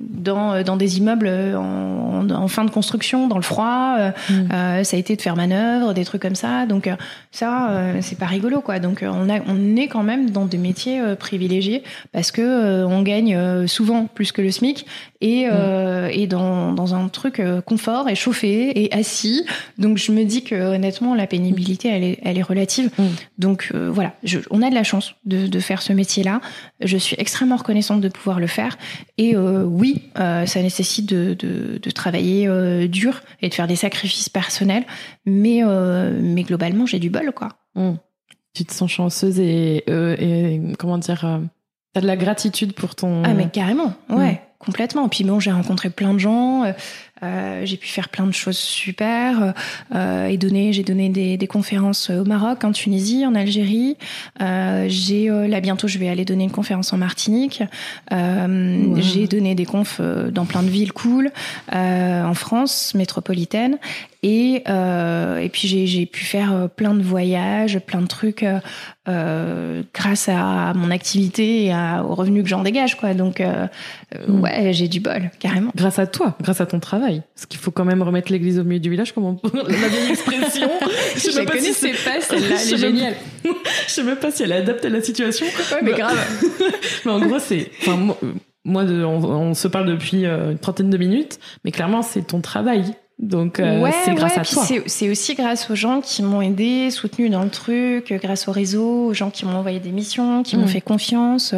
dans, dans des immeubles en, en, fin de construction, dans le froid. Mm. Euh, ça a été de faire manœuvre, des trucs comme ça. Donc euh, ça, euh, c'est pas rigolo, quoi. Donc on, a, on est quand même dans des métiers privilégiés parce que on gagne souvent plus que le SMIC et, mm. et dans, dans un truc confort et chauffé et assis. Donc je me dis que honnêtement, la pénibilité, elle est, elle est relative. Mm. Donc voilà, je, on a de la chance de, de faire ce métier-là. Je suis extrêmement reconnaissante de pouvoir le faire. Et oui, ça nécessite de, de, de travailler euh, dur et de faire des sacrifices personnels, mais, euh, mais globalement, j'ai du bol, quoi. Mmh. Tu te sens chanceuse et, euh, et comment dire, t'as de la gratitude pour ton. Ah, mais carrément, ouais. Mmh. Complètement. Puis bon, j'ai rencontré plein de gens. Euh, j'ai pu faire plein de choses super euh, et donner, j'ai donné des, des, conférences au Maroc, en Tunisie, en Algérie. Euh, j'ai euh, là bientôt, je vais aller donner une conférence en Martinique. Euh, j'ai donné des confs euh, dans plein de villes cool en France métropolitaine. Et, et puis j'ai pu faire plein de voyages, plein de trucs grâce à mon activité et à, aux revenus que j'en dégage, quoi. Donc mm. ouais, j'ai du bol, carrément. Grâce à toi, grâce à ton travail. Parce qu'il faut quand même remettre l'église au milieu du village, comme on... <laughs> la vieille expression. <laughs> je sais pas si c'est pas celle-là, elle <laughs> est géniale. je sais même pas si elle est adaptée à la situation. Ouais, mais grave. mais en gros, c'est, enfin, moi, de, on, se parle depuis euh, une trentaine de minutes, mais clairement, c'est ton travail. Donc, euh, c'est grâce à toi. C'est aussi grâce aux gens qui m'ont aidé, soutenu dans le truc, grâce au réseau, aux gens qui m'ont envoyé des missions, qui m'ont mm. fait confiance.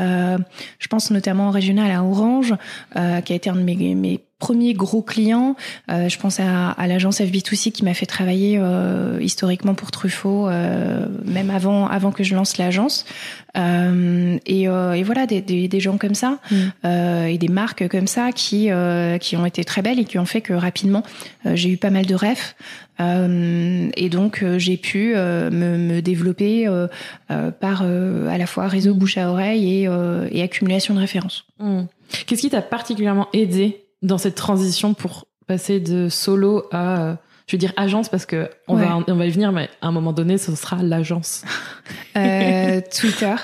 Euh, je pense notamment au régional à Orange, euh, qui a été un de mes, mes premiers gros clients. Euh, je pense à, à l'agence FB2C qui m'a fait travailler euh, historiquement pour Truffaut, euh, même avant, avant que je lance l'agence. Euh, et, et, voilà, des, des, des, gens comme ça mm. et des marques comme ça qui, qui ont été très belles et qui ont fait que rapidement, j'ai eu pas mal de rêves. Euh, et donc j'ai pu euh, me, me, développer euh, par à la fois réseau bouche à oreille et, et accumulation de références. Mm. Qu'est-ce qui t'a particulièrement aidé dans cette transition pour passer de solo à je veux dire agence parce que on va on va y venir mais à un moment donné ce sera l'agence euh, <laughs> Twitter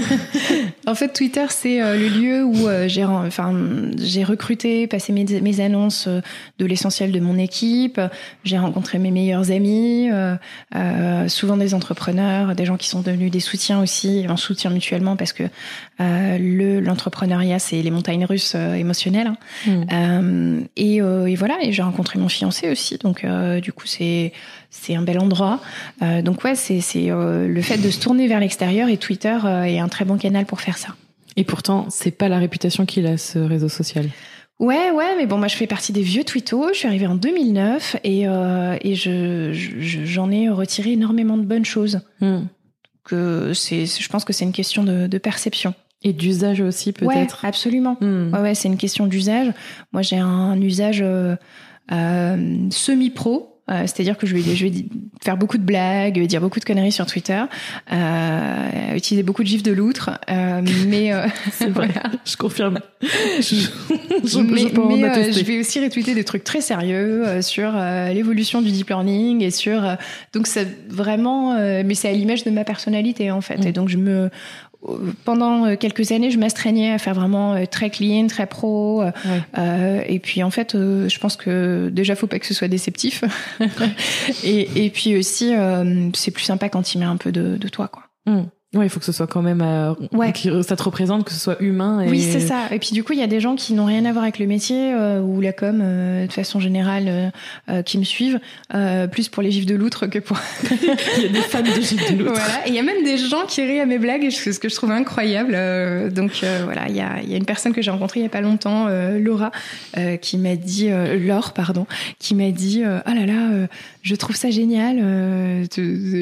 <laughs> en fait Twitter c'est euh, le lieu où euh, j'ai enfin j'ai recruté passé mes, mes annonces euh, de l'essentiel de mon équipe j'ai rencontré mes meilleurs amis souvent des entrepreneurs des gens qui sont devenus des soutiens aussi en soutien mutuellement parce que le l'entrepreneuriat c'est les montagnes russes émotionnelles hein. mm. et, et voilà et j'ai rencontré mon fiancé aussi donc euh, du coup, c'est c'est un bel endroit. Euh, donc ouais, c'est c'est euh, le fait de se tourner vers l'extérieur et Twitter est un très bon canal pour faire ça. Et pourtant, c'est pas la réputation qu'il a ce réseau social. Ouais, ouais, mais bon, moi je fais partie des vieux twittos. Je suis arrivée en 2009 et, euh, et je, j'en ai retiré énormément de bonnes choses. Hmm. Que c'est, je pense que c'est une question de, de perception. Et d'usage aussi peut-être. Ouais, absolument. Hmm. Ouais, ouais, c'est une question d'usage. Moi j'ai un usage euh, euh, semi-pro. Euh, c'est-à-dire que je vais, je vais faire beaucoup de blagues, dire beaucoup de conneries sur Twitter, euh, utiliser beaucoup de gifs de loutre, euh, mais euh, <laughs> c'est vrai, je confirme. je, je, mais, mais je vais aussi retweeter des trucs très sérieux sur l'évolution du deep learning et sur donc c'est vraiment, mais c'est à l'image de ma personnalité en fait, mm. et donc je me pendant euh, quelques années, je m'astreignais à faire vraiment euh, très clean, très pro. Euh, et puis en fait, je pense que déjà, faut pas que ce soit déceptif. <laughs> et, et, puis aussi, c'est plus sympa quand il met un peu de, de toi, quoi. Mm. Ouais, il faut que ce soit quand même euh, ouais. que ça te représente, que ce soit humain. Et... Oui, c'est ça. Et puis du coup, il y a des gens qui n'ont rien à voir avec le métier euh, ou la com euh, de façon générale euh, qui me suivent, plus pour les gifs de loutre que pour. <laughs> il y a des fans de gifs de loutre. Voilà. Et il y a même des gens qui rient à mes blagues, ce que je trouve incroyable. donc voilà, il y a, y a une personne que j'ai rencontrée il y a pas longtemps, Laura, qui m'a dit, Laure, pardon, qui m'a dit, ah oh là là, je trouve ça génial.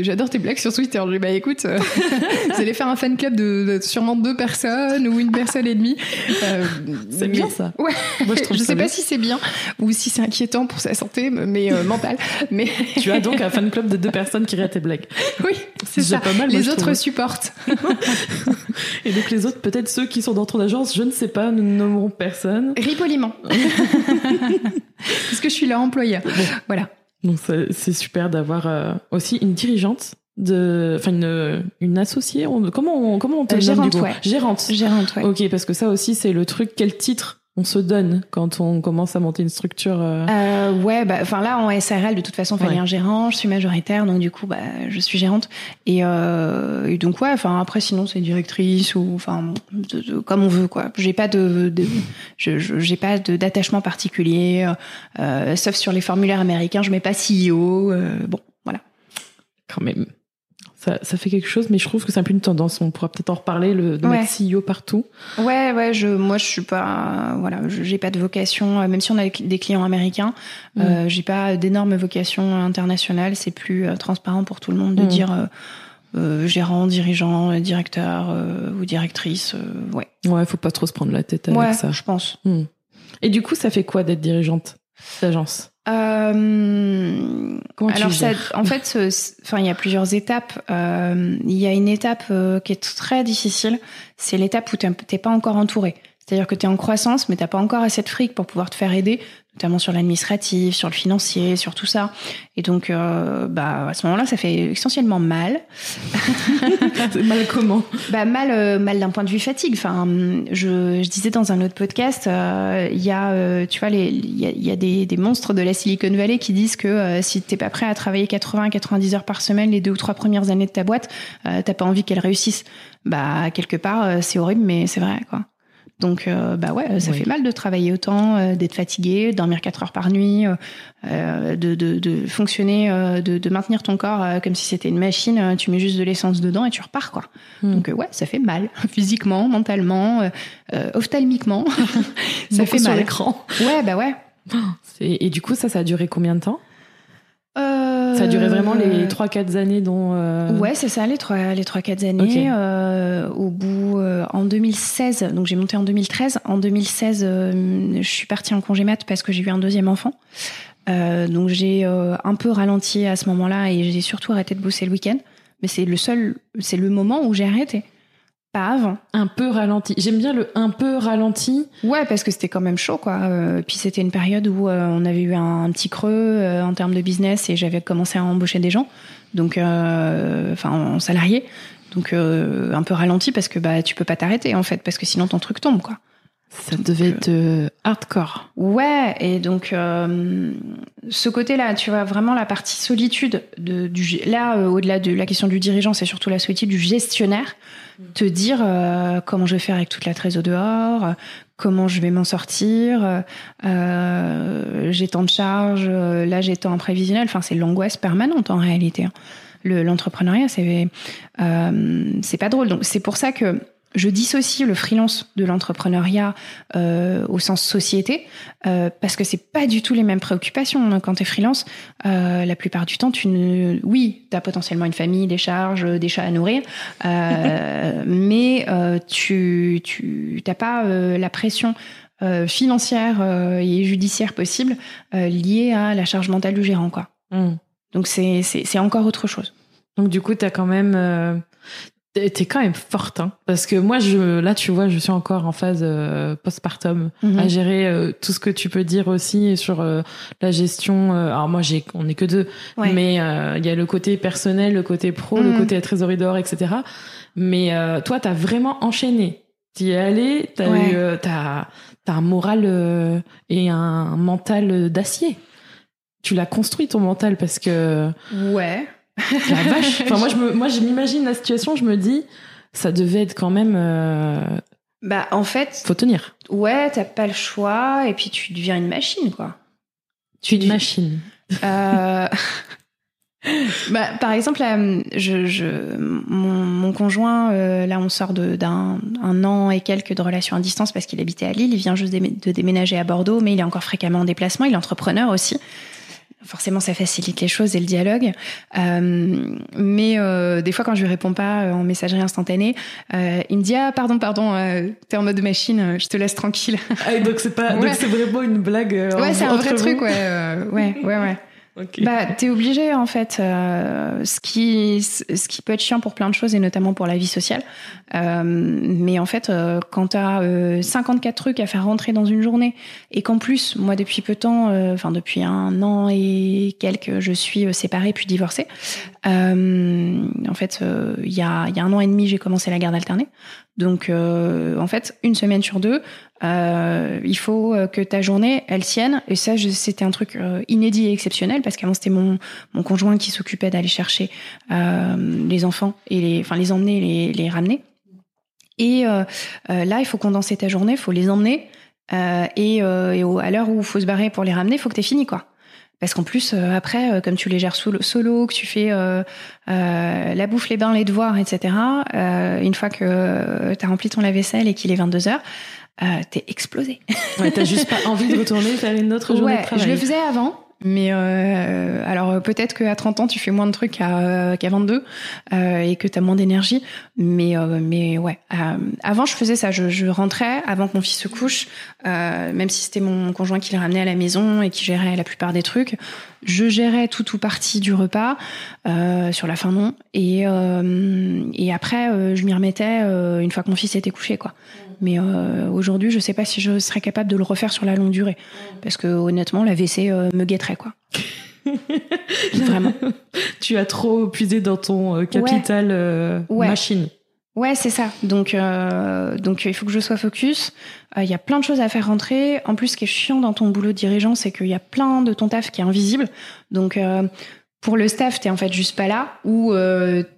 J'adore tes blagues sur Twitter. Je dit, bah écoute <laughs> vous allez faire un fan club de, sûrement deux personnes ou une personne et demie. Euh, c'est bien ça. Ouais. Moi, je, trouve je sais pas si c'est bien ou si c'est inquiétant pour sa santé, mais euh, mentale. Mais tu as donc <laughs> un fan club de deux personnes qui rient à tes blagues. Oui, c'est ça. Pas mal, les autres supportent. <laughs> et donc les autres, peut-être ceux qui sont dans ton agence, je ne sais pas, nous ne nommerons personne. Ris poliment. Parce que je suis leur employeur. Voilà. Donc c'est super d'avoir euh, aussi une dirigeante de, enfin une, une associée. comment on, comment on te euh, gérante, du ouais. Gérante. Gérante, ouais. Ok, parce que ça aussi c'est le truc. Quel titre on se donne quand on commence à monter une structure euh... Euh, Ouais, bah, enfin là en SRL de toute façon, il fallait un gérant. Je suis majoritaire, donc du coup, bah, je suis gérante. Et, euh, et donc ouais, enfin après sinon c'est directrice ou enfin comme on veut quoi. J'ai pas de, de j'ai pas d'attachement particulier, euh, sauf sur les formulaires américains, je mets pas CEO. Euh, bon, voilà. Quand même. Ça, ça, fait quelque chose, mais je trouve que c'est un peu une tendance. On pourra peut-être en reparler, le, de mettre CEO partout. Ouais, ouais. Je, moi, je suis pas, voilà, j'ai pas de vocation. Euh, même si on a des clients américains, mm. euh, j'ai pas d'énorme vocation internationale. C'est plus euh, transparent pour tout le monde de mm. dire euh, euh, gérant, dirigeant, directeur ou directrice. ouais. Ouais, faut pas trop se prendre la tête avec ouais, ça. Je pense. Mm. Et du coup, ça fait quoi d'être dirigeante d'agence? Euh, alors ça, en fait, enfin il y a plusieurs étapes. Euh, il y a une étape euh, qui est très difficile, c'est l'étape où t'es pas encore entouré. C'est-à-dire que tu es en croissance, mais t'as pas encore assez de fric pour pouvoir te faire aider, notamment sur l'administratif, sur le financier, sur tout ça. Et donc, euh, bah, à ce moment-là, ça fait essentiellement mal. <laughs> mal comment? Bah mal, euh, mal d'un point de vue fatigue. Enfin, je, je disais dans un autre podcast, euh, il y a, tu vois, il y a, y a des, des, monstres de la Silicon Valley qui disent que si t'es pas prêt à travailler 80-90 heures par semaine les deux ou trois premières années de ta boîte, t'as pas envie qu'elle réussisse. Bah quelque part, c'est horrible, mais c'est vrai, quoi. Donc, euh, bah ouais, ça Oui. fait mal de travailler autant, euh, d'être fatigué, dormir 4 heures par nuit, euh, de, de, de fonctionner, de, de maintenir ton corps comme si c'était une machine. Tu mets juste de l'essence dedans et tu repars, quoi. Hmm. Donc, ouais, ça fait mal, <laughs> physiquement, mentalement, ophtalmiquement. <laughs> ça <laughs> fait sur mal. l'écran. Ouais, bah ouais. <gasps> C'est- Et du coup, ça, ça a duré combien de temps? Ça a duré vraiment les 3-4 années dont. euh, Ouais, c'est ça, les trois, les trois, quatre années. Ok. Euh, au bout, euh, en 2016, donc j'ai monté en 2013. En 2016, euh, je suis partie en congé mat parce que j'ai eu un deuxième enfant. Euh, donc j'ai euh, un peu ralenti à ce moment-là et j'ai surtout arrêté de bosser le week-end. Mais c'est le seul, c'est le moment où j'ai arrêté. Pas avant. Un peu ralenti. J'aime bien le un peu ralenti. Ouais, parce que c'était quand même chaud, quoi. Euh, puis c'était une période où euh, on avait eu un, un petit creux euh, en termes de business et j'avais commencé à embaucher des gens, donc euh, enfin en salarié, donc euh, un peu ralenti parce que bah tu peux pas t'arrêter en fait, parce que sinon ton truc tombe, quoi. Ça devait être euh, hardcore. Ouais, et donc euh, ce côté-là, tu vois, vraiment la partie solitude de, du là euh, au-delà de la question du dirigeant, c'est surtout la solitude du gestionnaire, te dire euh, comment je vais faire avec toute la trésor dehors, euh, comment je vais m'en sortir, euh, euh, j'ai tant de charges, euh, là j'ai tant en prévisionnel, enfin c'est l'angoisse permanente en réalité. hein. Le- L'entrepreneuriat, c'est euh, c'est pas drôle. Donc c'est pour ça que je dissocie le freelance de l'entrepreneuriat euh, au sens société, euh, parce que c'est pas du tout les mêmes préoccupations. Quand tu es freelance, euh, la plupart du temps, tu ne... oui, tu as potentiellement une famille, des charges, des chats à nourrir, euh, <laughs> mais euh, tu tu t'as pas euh, la pression euh, financière euh, et judiciaire possible euh, liée à la charge mentale du gérant. Quoi. Hmm. Donc c'est c'est c'est encore autre chose. Donc du coup, t'as quand même. T'es quand même forte, hein. Parce que moi, je, là, tu vois, je suis encore en phase euh, postpartum Mhm. à gérer euh, tout ce que tu peux dire aussi sur euh, la gestion. euh, alors moi, j'ai, on est que deux, Ouais. mais euh, il y a le côté personnel, le côté pro, le Mhm. côté trésorerie d'or, etc. Mais euh, toi, t'as vraiment enchaîné. T'y es allé, t'as Ouais. eu, t'as, t'as un moral euh, et un mental d'acier. Tu l'as construit ton mental parce que Ouais. La vache. Enfin, moi, je me, moi, je m'imagine la situation, je me dis, ça devait être quand même, euh, Bah en fait, faut tenir. ouais, t'as pas le choix et puis tu deviens une machine quoi. Tu es une machine. Euh, <laughs> bah, par exemple, là, je, je, mon, mon conjoint, euh, là, on sort d'un un an et quelques de relation à distance parce qu'il habitait à Lille. Il vient juste de déménager à Bordeaux, mais il est encore fréquemment en déplacement. Il est entrepreneur aussi. Forcément, ça facilite les choses et le dialogue. Euh, mais euh, des fois, quand je lui réponds pas euh, en messagerie instantanée, euh, il me dit ah pardon pardon, euh, t'es en mode machine, je te laisse tranquille. Ah, et donc c'est pas, Ouais. donc c'est vraiment une blague. euh, ouais, c'est un vrai vous. truc, ouais, ouais, ouais, ouais. Ok. Bah, t'es obligé en fait. euh, ce qui, ce qui peut être chiant pour plein de choses et notamment pour la vie sociale. Euh, mais en fait, euh, quand t'as euh, 54 trucs à faire rentrer dans une journée et qu'en plus, moi depuis peu de temps, euh, enfin depuis un an et quelques, je suis euh, séparée puis divorcée. En fait, il y, a, y a un an et demi, j'ai commencé la garde alternée. Donc, en fait, une semaine sur deux, il faut que ta journée, elle sienne. Et ça, c'était un truc inédit et exceptionnel parce qu'avant, c'était mon, mon conjoint qui s'occupait d'aller chercher les enfants et les, enfin, les emmener, les, les ramener. Et là, il faut condenser ta journée, il faut les emmener. et, et à l'heure où il faut se barrer pour les ramener, il faut que tu fini, quoi. Parce qu'en plus, euh, après, euh, comme tu les gères solo, que tu fais euh, la bouffe, les bains, les devoirs, etc., une fois que tu as rempli ton lave-vaisselle et qu'il est 22 heures, t'es explosé. Ouais, t'as juste pas envie de retourner faire une autre journée de travail. Je le faisais avant, mais euh, alors peut-être qu'à 30 ans tu fais moins de trucs qu'à qu'à 22 euh, et que tu as moins d'énergie. Mais euh, mais ouais, euh, avant je faisais ça. Je, je, rentrais avant que mon fils se couche, euh, même si c'était mon conjoint qui le ramenait à la maison et qui gérait la plupart des trucs. Je gérais tout ou partie du repas sur la fin non. Et et après je m'y remettais une fois que mon fils était couché quoi. Mais euh, aujourd'hui, je sais pas si je serais capable de le refaire sur la longue durée. Parce que honnêtement, la WC euh, me guetterait, quoi. <laughs> Vraiment. tu as trop puisé dans ton euh, capital machine. Ouais, c'est ça. Donc, donc il faut que je sois focus. Il y a plein de choses à faire rentrer. En plus, ce qui est chiant dans ton boulot de dirigeant, c'est qu'il y a plein de ton taf qui est invisible. Donc, pour le staff, t'es en fait juste pas là ou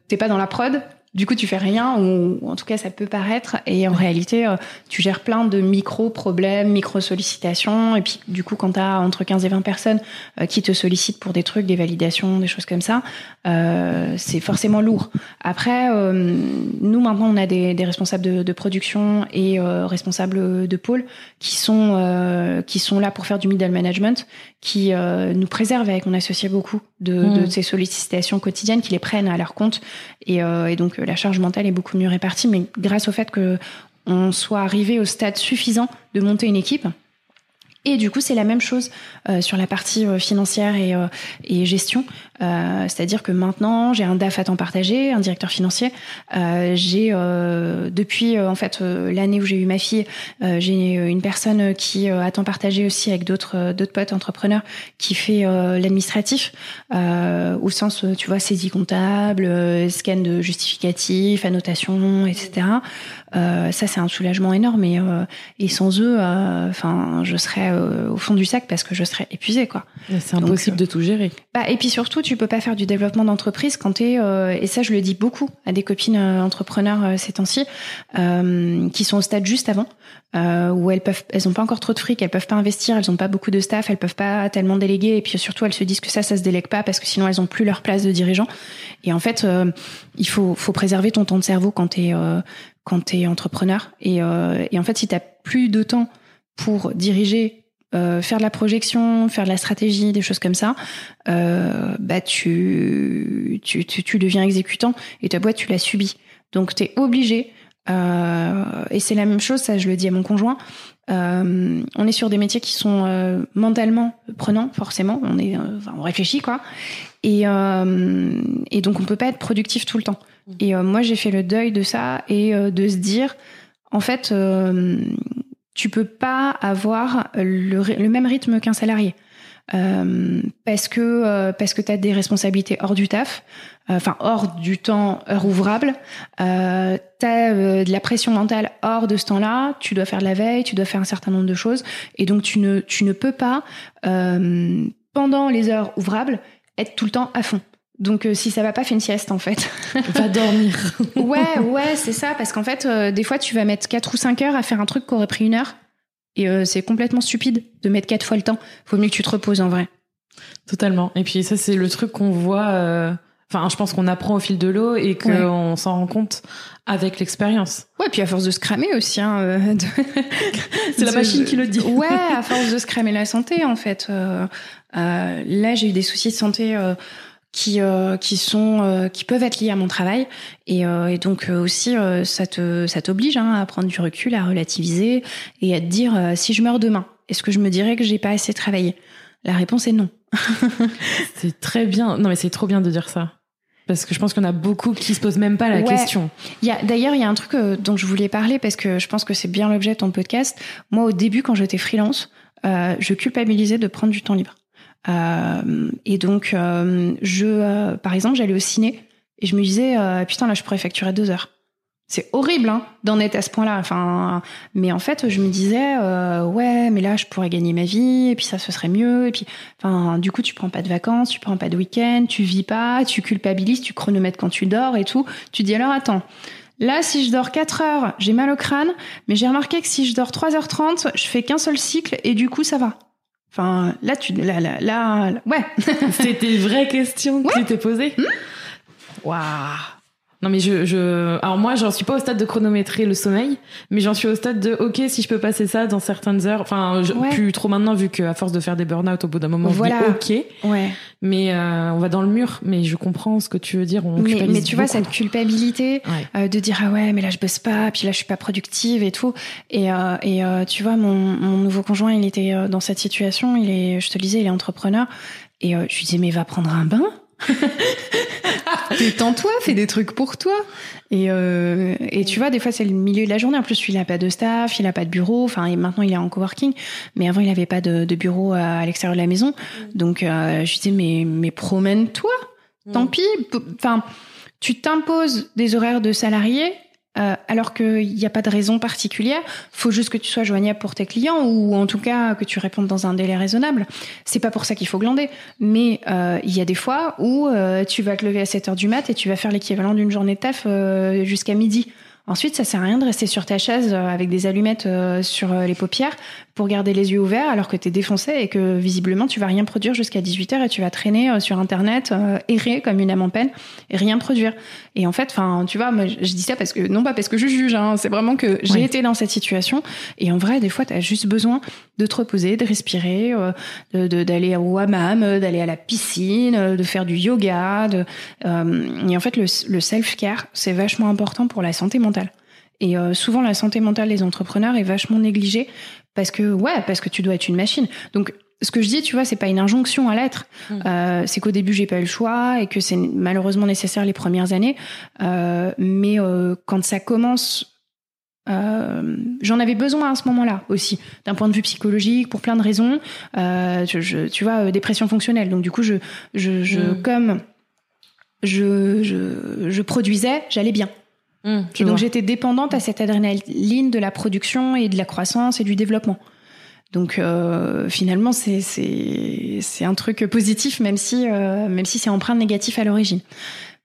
t'es pas dans la prod du coup, tu fais rien, ou en tout cas, ça peut paraître. Et en réalité, euh, tu gères plein de micro-problèmes, micro-sollicitations. Et puis, du coup, quand tu as entre 15 et 20 personnes euh, qui te sollicitent pour des trucs, des validations, des choses comme ça, euh, c'est forcément lourd. Après, nous, maintenant, on a des, des responsables de, de, production et responsables de pôle qui sont, qui sont là pour faire du middle management, qui nous préservent avec mon associé beaucoup de, de, mmh. ces sollicitations quotidiennes, qui les prennent à leur compte. Et, et donc, la charge mentale est beaucoup mieux répartie, mais grâce au fait que on soit arrivé au stade suffisant de monter une équipe, et du coup, c'est la même chose euh, sur la partie euh, financière et, euh, et gestion. C'est-à-dire que maintenant, j'ai un DAF à temps partagé, un directeur financier. j'ai depuis en fait l'année où j'ai eu ma fille, j'ai une personne qui à temps partagé aussi avec d'autres d'autres potes entrepreneurs qui fait l'administratif au sens tu vois saisie comptable, scan de justificatif, annotation, etc. ça c'est un soulagement énorme et, et sans eux, enfin je serais euh, au fond du sac parce que je serais épuisée quoi. C'est impossible de tout gérer. Bah, et puis surtout, tu peux pas faire du développement d'entreprise quand tu es euh, et ça je le dis beaucoup à des copines euh, entrepreneurs ces temps-ci qui sont au stade juste avant où elles peuvent elles ont pas encore trop de fric, elles peuvent pas investir, elles ont pas beaucoup de staff, elles peuvent pas tellement déléguer et puis surtout elles se disent que ça ça se délègue pas parce que sinon elles ont plus leur place de dirigeant. Et en fait, il faut faut préserver ton temps de cerveau quand tu es quand tu entrepreneur et et en fait si tu plus de temps pour diriger euh, faire de la projection, faire de la stratégie, des choses comme ça, euh, bah tu, tu, tu, tu, deviens exécutant et ta boîte, tu l'as subie. Donc, tu es obligé, euh, et c'est la même chose, ça je le dis à mon conjoint, euh, on est sur des métiers qui sont euh, mentalement prenants, forcément, on, est, enfin, on réfléchit, quoi. Et, et donc, on peut pas être productif tout le temps. Et moi, j'ai fait le deuil de ça et de se dire, en fait, tu peux pas avoir le, même rythme qu'un salarié. Euh, parce que euh, parce que tu as des responsabilités hors du taf, euh, enfin hors du temps heure ouvrable, euh, tu as de la pression mentale hors de ce temps-là, tu dois faire de la veille, tu dois faire un certain nombre de choses et donc tu ne tu ne peux pas pendant les heures ouvrables être tout le temps à fond. Donc si ça va pas, fais une sieste en fait. <laughs> Va dormir. <laughs> ouais, ouais, c'est ça. Parce qu'en fait, des fois, tu vas mettre 4 ou 5 heures à faire un truc qui aurait pris une heure. Et euh, c'est complètement stupide de mettre quatre fois le temps. Faut mieux que tu te reposes en vrai. Totalement. Et puis ça, c'est le truc qu'on voit. Euh, enfin, je pense qu'on apprend au fil de l'eau et qu'on s'en rend compte avec l'expérience. Ouais, puis à force de se cramer aussi. Hein, euh, <laughs> c'est la machine qui le dit. ouais, à force de se cramer la santé, en fait. là, j'ai eu des soucis de santé qui euh, qui sont euh, qui peuvent être liés à mon travail et, euh, et donc aussi ça te ça t'oblige hein, à prendre du recul à relativiser et à te dire si je meurs demain est-ce que je me dirais que j'ai pas assez travaillé? La réponse est non <laughs> c'est très bien non mais c'est trop bien de dire ça parce que je pense qu'on a beaucoup qui se posent même pas la question. Il y a d'ailleurs il y a un truc dont je voulais parler parce que je pense que c'est bien l'objet de ton podcast. Moi au début quand j'étais freelance, je culpabilisais de prendre du temps libre. Et donc, je, par exemple, j'allais au ciné et je me disais, putain, là, je pourrais facturer deux heures. C'est horrible hein, d'en être à ce point-là. Enfin, mais en fait, je me disais, euh, ouais, mais là, je pourrais gagner ma vie, et puis ça, ce serait mieux. Et puis, enfin, du coup, tu prends pas de vacances, tu prends pas de week-end, tu vis pas, tu culpabilises, tu chronomètres quand tu dors et tout. Tu dis alors, attends, là, si je dors 4 heures, j'ai mal au crâne, mais j'ai remarqué que si je dors 3h30, je fais qu'un seul cycle, et du coup, ça va. Enfin, là, tu, là, là, là, ouais. <laughs> C'était une vraie question que tu t'es posée. Hmm Waouh. Non mais je, je... alors moi j'en suis pas au stade de chronométrer le sommeil, mais j'en suis au stade de ok si je peux passer ça dans certaines heures, enfin je, plus trop maintenant vu qu'à force de faire des burn-out au bout d'un moment voilà. je dis ok, ouais. mais euh, on va dans le mur, mais je comprends ce que tu veux dire. On mais, mais tu vois cette culpabilité euh, de dire ah ouais mais là je bosse pas, puis là je suis pas productive et tout, et, euh, et euh, tu vois mon, mon nouveau conjoint il était euh, dans cette situation, il est, je te le disais il est entrepreneur, et je lui disais mais va prendre un bain. <laughs> Détends-toi, fais des trucs pour toi. Et, euh, et tu vois, des fois, c'est le milieu de la journée. En plus, il n'a pas de staff, il n'a pas de bureau. Enfin, maintenant, il est en coworking. Mais avant, il n'avait pas de, de, bureau à, l'extérieur de la maison. Donc, euh, je disais, mais, mais promène-toi. Tant pis. Enfin, tu t'imposes des horaires de salarié euh, alors qu'il n'y a pas de raison particulière, faut juste que tu sois joignable pour tes clients ou en tout cas que tu répondes dans un délai raisonnable. C'est pas pour ça qu'il faut glander, mais euh, il y a des fois où euh, tu vas te lever à 7 heures du mat et tu vas faire l'équivalent d'une journée de taf jusqu'à midi. Ensuite, ça sert à rien de rester sur ta chaise avec des allumettes sur les paupières pour garder les yeux ouverts alors que tu es défoncé et que visiblement tu vas rien produire jusqu'à 18h et tu vas traîner euh, sur internet, euh, errer comme une âme en peine et rien produire. Et en fait, enfin, tu vois, moi je dis ça parce que non pas parce que je juge, hein, c'est vraiment que j'ai été dans cette situation et en vrai des fois tu as juste besoin de te reposer, de respirer, euh, de d'aller au hammam, d'aller à la piscine, de faire du yoga, de et en fait le, le self-care, c'est vachement important pour la santé mentale. Et souvent, la santé mentale des entrepreneurs est vachement négligée parce que ouais, parce que tu dois être une machine. Donc ce que je dis, tu vois, c'est pas une injonction à l'être. Mm. Euh, c'est qu'au début j'ai pas eu le choix et que c'est malheureusement nécessaire les premières années. Euh, mais euh, quand ça commence j'en avais besoin à ce moment-là aussi, d'un point de vue psychologique, pour plein de raisons. Je, je, tu vois, dépression fonctionnelle. Donc du coup, je, je, je mm. comme je, je, je produisais, j'allais bien. Mmh, et donc j'étais dépendante à cette adrénaline de la production et de la croissance et du développement. Donc euh, finalement c'est c'est c'est un truc positif même si euh, même si c'est empreint négatif à l'origine.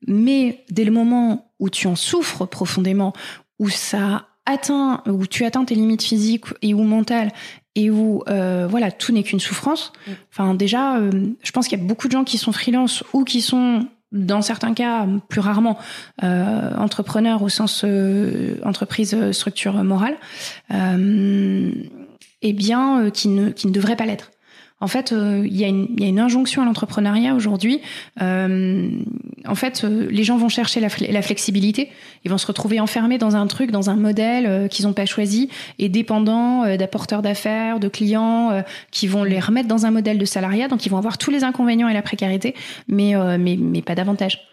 Mais dès le moment où tu en souffres profondément, où ça atteint, où tu atteins tes limites physiques et ou mentales et où euh, voilà tout n'est qu'une souffrance. Mmh. Enfin déjà, euh, je pense qu'il y a beaucoup de gens qui sont freelance ou qui sont dans certains cas, plus rarement, euh, entrepreneur au sens euh, entreprise euh, structure morale, euh, eh bien, euh, qui ne, qui ne devrait pas l'être. En fait, euh, il y, a une, y a une injonction à l'entrepreneuriat aujourd'hui. Euh, en fait, euh, les gens vont chercher la, la, flexibilité. Ils vont se retrouver enfermés dans un truc, dans un modèle qu'ils n'ont pas choisi et dépendants d'apporteurs d'affaires, de clients qui vont les remettre dans un modèle de salariat. Donc, ils vont avoir tous les inconvénients et la précarité, mais, mais, mais pas davantage.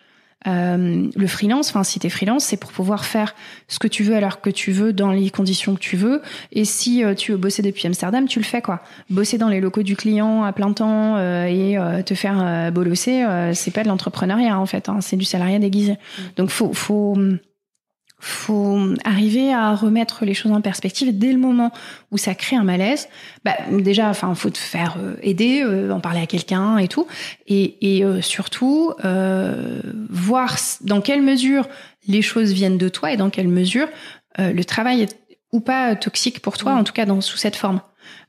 Euh, le freelance, enfin si t'es freelance, c'est pour pouvoir faire ce que tu veux alors que tu veux dans les conditions que tu veux. Et si euh, tu veux bosser depuis Amsterdam, tu le fais quoi. Bosser dans les locaux du client à plein temps euh, et te faire bolosser, c'est pas de l'entrepreneuriat en fait, hein, c'est du salariat déguisé. Mmh. Donc faut faut faut arriver à remettre les choses en perspective dès le moment où ça crée un malaise. Bah, déjà, enfin, faut te faire euh, aider, euh, en parler à quelqu'un et tout, et, et euh, surtout voir dans quelle mesure les choses viennent de toi et dans quelle mesure le travail est ou pas toxique pour toi, mmh. en tout cas dans sous cette forme.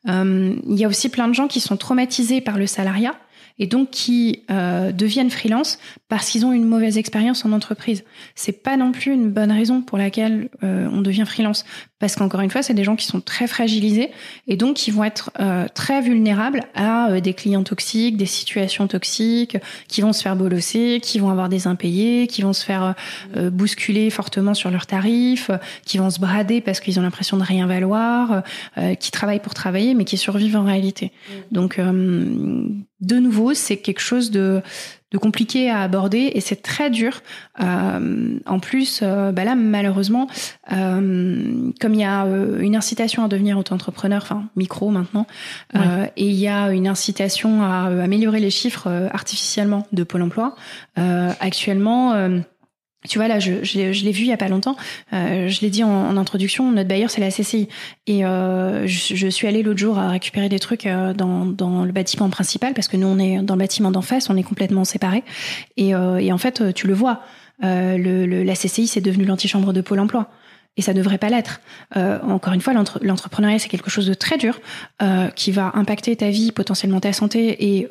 Il y a aussi plein de gens qui sont traumatisés par le salariat et donc qui euh, deviennent freelance parce qu'ils ont une mauvaise expérience en entreprise. C'est pas non plus une bonne raison pour laquelle euh, on devient freelance parce qu'encore une fois, c'est des gens qui sont très fragilisés et donc qui vont être euh, très vulnérables à euh, des clients toxiques, des situations toxiques, qui vont se faire bolosser, qui vont avoir des impayés, qui vont se faire euh, bousculer fortement sur leurs tarifs, qui vont se brader parce qu'ils ont l'impression de rien valoir, qui travaillent pour travailler mais qui survivent en réalité. Donc de nouveau, c'est quelque chose de de compliqué à aborder et c'est très dur. Euh, en plus, euh, bah là malheureusement, euh, comme il y a euh, une incitation à devenir auto-entrepreneur, enfin micro maintenant, euh, et il y a une incitation à améliorer les chiffres artificiellement de Pôle Emploi, actuellement tu vois là, je, je, l'ai vu il y a pas longtemps. Euh, je l'ai dit en, introduction. Notre bailleur c'est la CCI et euh, je, je, suis allée l'autre jour à récupérer des trucs euh, dans, dans le bâtiment principal parce que nous on est dans le bâtiment d'en face, on est complètement séparés. Et, euh, et en fait, tu le vois, euh, le, le, la CCI c'est devenu l'antichambre de Pôle Emploi. Et ça devrait pas l'être. Euh, encore une fois, l'entrepreneuriat c'est quelque chose de très dur qui va impacter ta vie, potentiellement ta santé et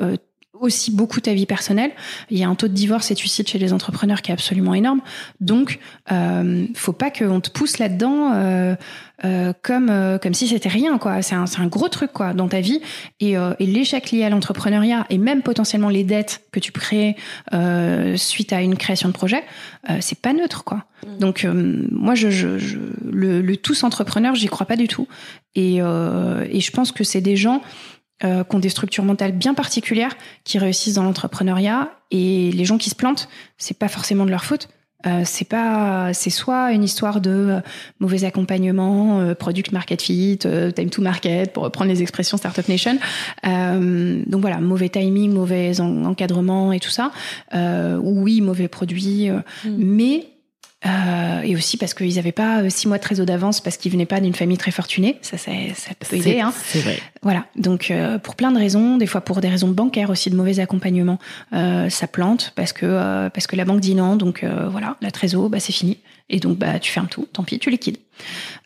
aussi beaucoup ta vie personnelle. Il y a un taux de divorce et de suicide chez les entrepreneurs qui est absolument énorme. Donc, euh, faut pas qu'on te pousse là-dedans euh, euh, comme euh, comme si c'était rien quoi. C'est un, un gros truc quoi dans ta vie et, euh, et l'échec lié à l'entrepreneuriat et même potentiellement les dettes que tu crées suite à une création de projet, c'est pas neutre quoi. Mm. Donc moi je, je, je, le, le tous entrepreneur j'y crois pas du tout et et je pense que c'est des gens euh, qui ont des structures mentales bien particulières, qui réussissent dans l'entrepreneuriat. Et les gens qui se plantent, c'est pas forcément de leur faute. Euh, c'est pas, c'est soit une histoire de euh, mauvais accompagnement, euh, product market fit, euh, time to market, pour reprendre les expressions Startup Nation. donc voilà, mauvais timing, mauvais encadrement et tout ça. oui, mauvais produit, mm. mais euh, et aussi parce qu'ils n'avaient pas euh, six mois de trésor d'avance parce qu'ils venaient pas d'une famille très fortunée. Ça, ça, ça peut aider. Hein. C'est vrai. Voilà. Donc, euh, pour plein de raisons, des fois pour des raisons bancaires aussi, de mauvais accompagnement, euh, ça plante parce que euh, parce que la banque dit non. Donc voilà, la trésor, bah c'est fini. Et donc bah tu fermes tout. Tant pis, tu liquides.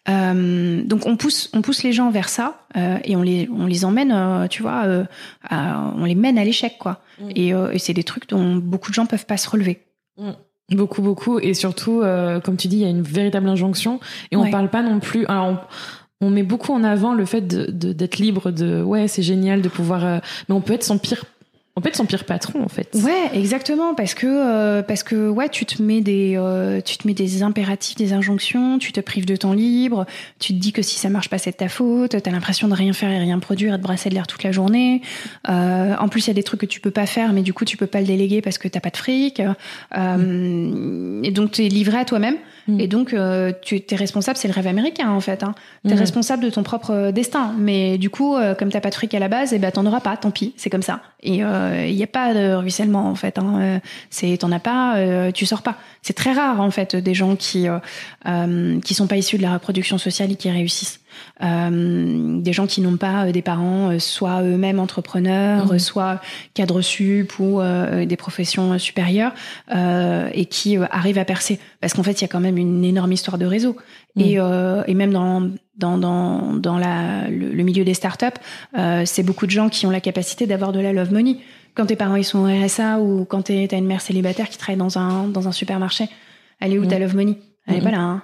donc on pousse on pousse les gens vers ça et on les on les emmène, tu vois, à, on les mène à l'échec quoi. Mm. Et, et c'est des trucs dont beaucoup de gens peuvent pas se relever. Mm. Beaucoup, beaucoup. Et surtout, euh, comme tu dis, il y a une véritable injonction. Et on parle pas non plus. Alors, on, met beaucoup en avant le fait d'être de, libre, de ouais, c'est génial de pouvoir. Euh, mais on peut être son pire en fait son pire patron en fait. Ouais, exactement parce que euh, parce que ouais, tu te mets des euh, tu te mets des impératifs, des injonctions, tu te prives de temps libre, tu te dis que si ça marche pas c'est de ta faute, tu as l'impression de rien faire et rien produire et de brasser de l'air toute la journée. Euh, en plus, il y a des trucs que tu peux pas faire mais du coup, tu peux pas le déléguer parce que t'as pas de fric. Mm. et donc tu es livré à toi-même. Et donc, tu es responsable, c'est le rêve américain en fait. Hein. Tu es mm. responsable de ton propre destin. Mais du coup, comme t'as pas de fric à la base, et eh ben t'en auras pas, tant pis, c'est comme ça. Et il n'y a pas de ruissellement en fait. Hein. Euh, c'est t'en as pas, euh, tu sors pas. C'est très rare en fait des gens qui euh, qui sont pas issus de la reproduction sociale et qui réussissent. Des gens qui n'ont pas des parents soit eux-mêmes entrepreneurs, mmh. soit cadres sup ou des professions supérieures et qui arrivent à percer. Parce qu'en fait, il y a quand même une énorme histoire de réseau. Mmh. Et, et même dans dans, dans, dans la, le, le milieu des startups, euh, c'est beaucoup de gens qui ont la capacité d'avoir de la love money quand tes parents ils sont au RSA ou quand t'as une mère célibataire qui travaille dans un, dans un supermarché, elle est où ta love money? Elle est pas là. Hein.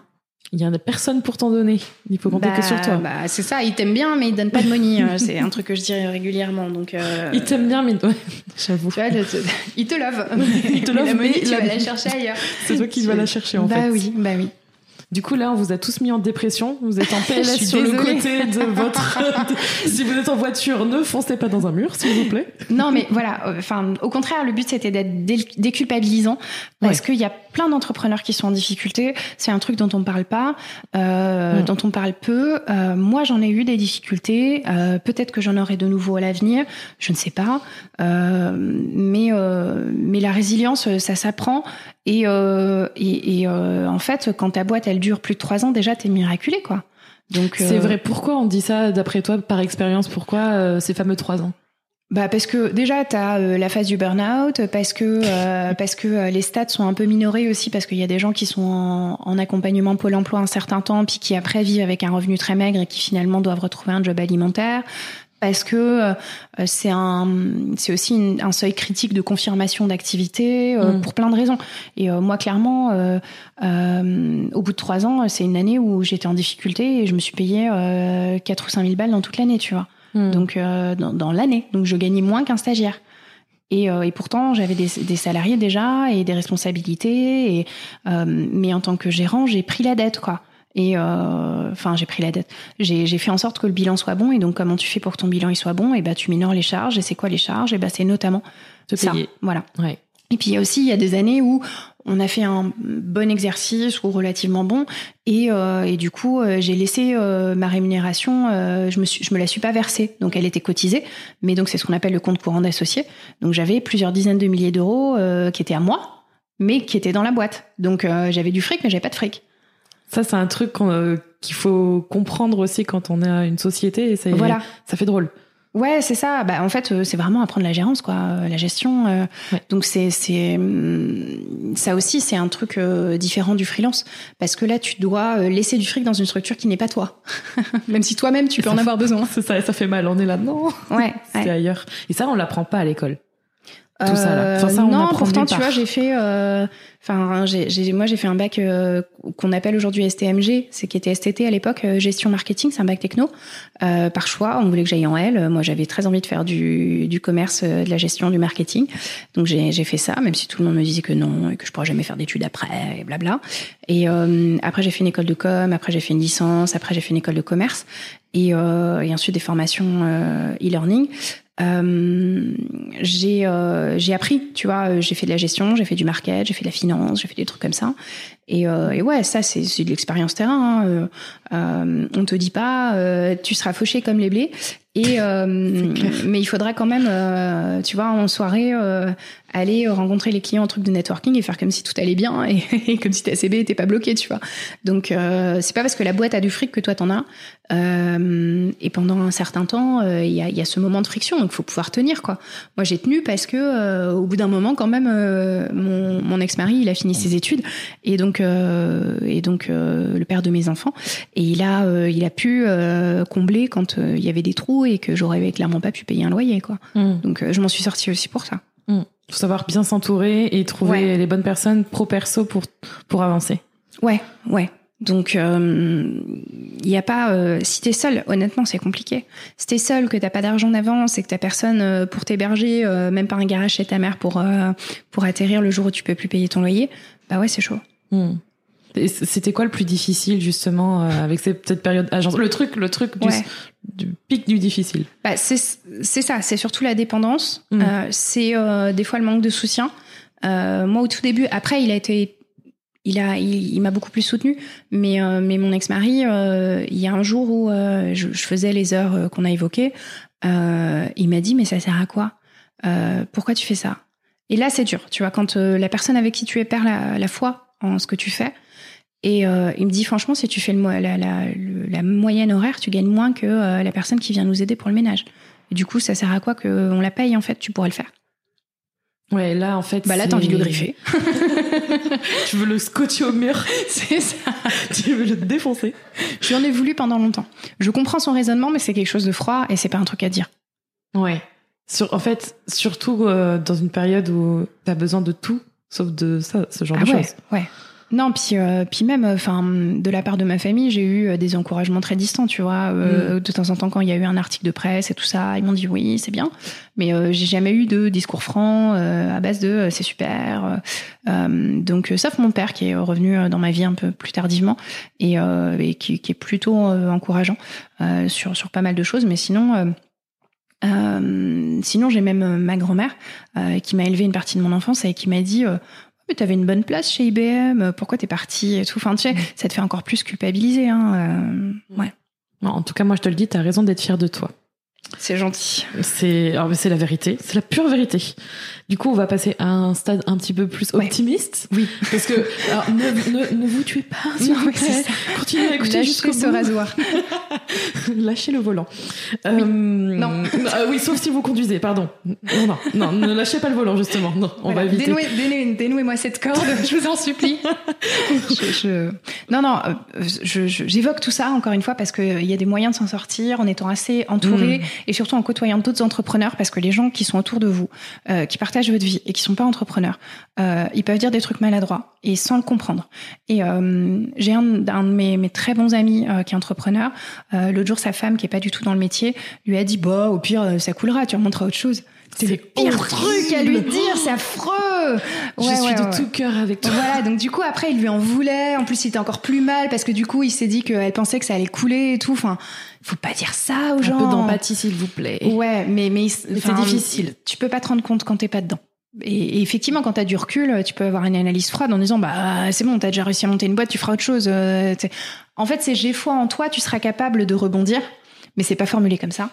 Il y a personne pour t'en donner. Il faut compter que sur toi. Bah, bah, c'est ça. Ils t'aiment bien, mais ils donnent pas de money. Euh, c'est un truc que je dis régulièrement. Donc, euh... Ils t'aiment bien, mais <laughs> j'avoue. Ils te love. <laughs> ils te love, mais tu vas la chercher ailleurs. <laughs> C'est toi qui vas la chercher en bah fait. Bah oui, bah oui. Du coup, là, on vous a tous mis en dépression. Vous êtes en PLS sur le côté de votre. si vous êtes en voiture, ne foncez pas dans un mur, s'il vous plaît. Non, mais voilà. Euh, enfin, au contraire, le but c'était d'être déculpabilisant parce qu'il y a plein d'entrepreneurs qui sont en difficulté. C'est un truc dont on parle pas, euh, dont on parle peu. Euh, moi, j'en ai eu des difficultés. Euh, Peut-être que j'en aurai de nouveau à l'avenir. Je ne sais pas. Euh, mais mais la résilience, ça s'apprend. Et, et, et en fait, quand ta boîte elle dure plus de trois ans, déjà, t'es miraculé, quoi. Donc c'est vrai. Pourquoi on dit ça d'après toi, par expérience Pourquoi ces fameux trois ans? Bah parce que déjà tu as euh, la phase du burn-out, parce que euh, <laughs> parce que euh, les stats sont un peu minorés aussi parce qu'il y a des gens qui sont en, en, accompagnement pôle emploi un certain temps puis qui après vivent avec un revenu très maigre et qui finalement doivent retrouver un job alimentaire. Parce que c'est un c'est aussi un seuil critique de confirmation d'activité mm. pour plein de raisons. Et moi clairement au bout de trois ans c'est une année où j'étais en difficulté et je me suis payé quatre ou cinq mille balles dans toute l'année tu vois Hmm. donc euh, dans, dans l'année. Donc je gagnais moins qu'un stagiaire. Et, euh, et, pourtant, j'avais des, des, salariés déjà et des responsabilités. Et, euh, mais en tant que gérant, j'ai pris la dette, quoi. Et enfin, j'ai pris la dette. J'ai fait en sorte que le bilan soit bon. Et donc, comment tu fais pour que ton bilan il soit bon? Et bah, tu minores les charges. Et c'est quoi les charges? Et bah, c'est notamment Te ça. Voilà. Ouais. Et puis aussi, il y a des années où on a fait un bon exercice ou relativement bon, et, euh, et du coup, euh, j'ai laissé euh, ma rémunération, je me suis, je me la suis pas versée, donc elle était cotisée, mais donc c'est ce qu'on appelle le compte courant d'associé. Donc j'avais plusieurs dizaines de milliers d'euros qui étaient à moi, mais qui étaient dans la boîte. Donc j'avais du fric, mais j'avais pas de fric. Ça, c'est un truc qu'il faut comprendre aussi quand on a une société, et ça, voilà. ça fait drôle. Ouais, c'est ça. Bah, en fait, euh, c'est vraiment apprendre la gérance, quoi, euh, la gestion. Euh. Donc c'est c'est hum, ça aussi, c'est un truc différent du freelance parce que là, tu dois laisser du fric dans une structure qui n'est pas toi, <laughs> même si toi-même tu peux en avoir besoin. <laughs> Ça, ça fait mal. On est là, non. Ouais. <laughs> c'est ailleurs. Et ça, on l'apprend pas à l'école. Tout ça, là. Enfin, ça, on non, pourtant, tu vois, j'ai fait Enfin, j'ai, moi, j'ai fait un bac euh, qu'on appelle aujourd'hui STMG, c'est qui était STT à l'époque, euh, gestion marketing, c'est un bac techno. Euh, par choix, on voulait que j'aille en L. Moi, j'avais très envie de faire du, du commerce, de la gestion, du marketing. Donc, j'ai, fait ça, même si tout le monde me disait que non et que je pourrais jamais faire d'études après, et blabla. Et après, j'ai fait une école de com. Après, j'ai fait une licence. Après, j'ai fait une école de commerce. Et, et ensuite des formations e-learning. Euh, j'ai euh, j'ai appris, tu vois, j'ai fait de la gestion, j'ai fait du market, j'ai fait de la finance, j'ai fait des trucs comme ça. Et, euh, et ouais, ça c'est de l'expérience terrain. Hein. Euh, euh, on te dit pas, euh, tu seras fauché comme les blés. Et <laughs> mais il faudra quand même, tu vois, en soirée, aller rencontrer les clients en truc de networking et faire comme si tout allait bien et, <laughs> comme si ta CB était pas bloquée, tu vois. Donc c'est pas parce que la boîte a du fric que toi t'en as. et pendant un certain temps, il y a, y, a, ce moment de friction, donc faut pouvoir tenir quoi. Moi j'ai tenu parce que au bout d'un moment quand même, mon, mon ex-mari il a fini ses études et donc euh, et donc euh, le père de mes enfants. Et il a, euh, il a pu combler quand il y avait des trous et que j'aurais clairement pas pu payer un loyer, quoi. Mm. Donc je m'en suis sortie aussi pour ça. Mm. Faut savoir bien s'entourer et trouver les bonnes personnes pro perso pour pour avancer. Ouais, ouais. Donc, il y a pas. Euh, si t'es seul, honnêtement, c'est compliqué. Si t'es seul, que t'as pas d'argent d'avance et que t'as personne pour t'héberger, même pas un garage chez ta mère pour pour atterrir le jour où tu peux plus payer ton loyer, bah ouais, c'est chaud. Hmm. C'était quoi le plus difficile justement euh, avec cette période agence Le truc, le truc du, pic du difficile? Bah, c'est ça, c'est surtout la dépendance. Hmm. Euh, c'est euh, des fois le manque de soutien. moi, au tout début, après, il a été, il a, il, m'a beaucoup plus soutenu. Mais mais mon ex-mari, il y a un jour où je, faisais les heures qu'on a évoquées, il m'a dit mais ça sert à quoi? Pourquoi tu fais ça? Et là, c'est dur. Tu vois, quand la personne avec qui tu es perd la, la foi en ce que tu fais. Et euh, il me dit franchement, si tu fais le, la, la, la, moyenne horaire, tu gagnes moins que euh, la personne qui vient nous aider pour le ménage. Et du coup, ça sert à quoi qu'on la paye en fait? Tu pourrais le faire. Ouais, là en fait. Bah là, t'as envie de le griffer. <laughs> <laughs> tu veux le scotcher au mur. C'est ça. <laughs> tu veux le défoncer. J'en ai voulu pendant longtemps. Je comprends son raisonnement, mais c'est quelque chose de froid et c'est pas un truc à dire. Ouais. Sur, en fait, surtout euh, dans une période où t'as besoin de tout sauf de ça, ce genre ah de choses. Ouais. Non, puis, euh, puis même, enfin, de la part de ma famille, j'ai eu euh, des encouragements très distants, tu vois. Euh, mm. De temps en temps, quand il y a eu un article de presse et tout ça, ils m'ont dit oui, c'est bien. Mais j'ai jamais eu de discours franc à base de c'est super. donc, sauf mon père qui est revenu dans ma vie un peu plus tardivement et, et qui, qui, est plutôt encourageant sur sur pas mal de choses. Mais sinon. Euh, sinon, j'ai même euh, ma grand-mère euh, qui m'a élevé une partie de mon enfance et qui m'a dit mais t'avais une bonne place chez IBM, pourquoi t'es partie et tout? Enfin, tu sais, mm. ça te fait encore plus culpabiliser. Hein, ouais. En tout cas, moi, je te le dis, t'as raison d'être fière de toi. C'est gentil. C'est c'est la vérité, c'est la pure vérité. Du coup, on va passer à un stade un petit peu plus optimiste. Oui. Parce que alors, ne, ne, vous tuez pas, s'il vous plaît. Continuez à écouter jusqu'au ce rasoir. <laughs> lâchez le volant. Oui. Euh, non. <laughs> Ah oui, sauf si vous conduisez, pardon. Non, non, non, ne lâchez pas le volant, justement. Non, on va éviter. Dénouez, dénouez, moi cette corde, <laughs> je vous en supplie. je, Non, non, euh, j'évoque tout ça, encore une fois, parce qu'il y a des moyens de s'en sortir en étant assez entouré. Mm et surtout en côtoyant d'autres entrepreneurs parce que les gens qui sont autour de vous, euh, qui partagent votre vie et qui sont pas entrepreneurs, euh, ils peuvent dire des trucs maladroits et sans le comprendre. Et euh, j'ai un, un, de mes, mes, très bons amis euh, qui est entrepreneur. Euh, l'autre jour, sa femme qui est pas du tout dans le métier lui a dit bah au pire ça coulera, tu remonteras autre chose. C'est le pire truc à lui dire, c'est affreux. je suis de tout cœur avec toi. Voilà, donc du coup après il lui en voulait. En plus il était encore plus mal parce que du coup il s'est dit qu'elle pensait que ça allait couler et tout. Enfin, faut pas dire ça aux gens. Un peu d'empathie s'il vous plaît. Ouais, mais mais c'est difficile. Tu peux pas te rendre compte quand t'es pas dedans. et, effectivement, quand tu as du recul, tu peux avoir une analyse froide en disant bah c'est bon, tu as déjà réussi à monter une boîte, tu feras autre chose. en fait, c'est j'ai foi en toi, tu seras capable de rebondir, mais c'est pas formulé comme ça.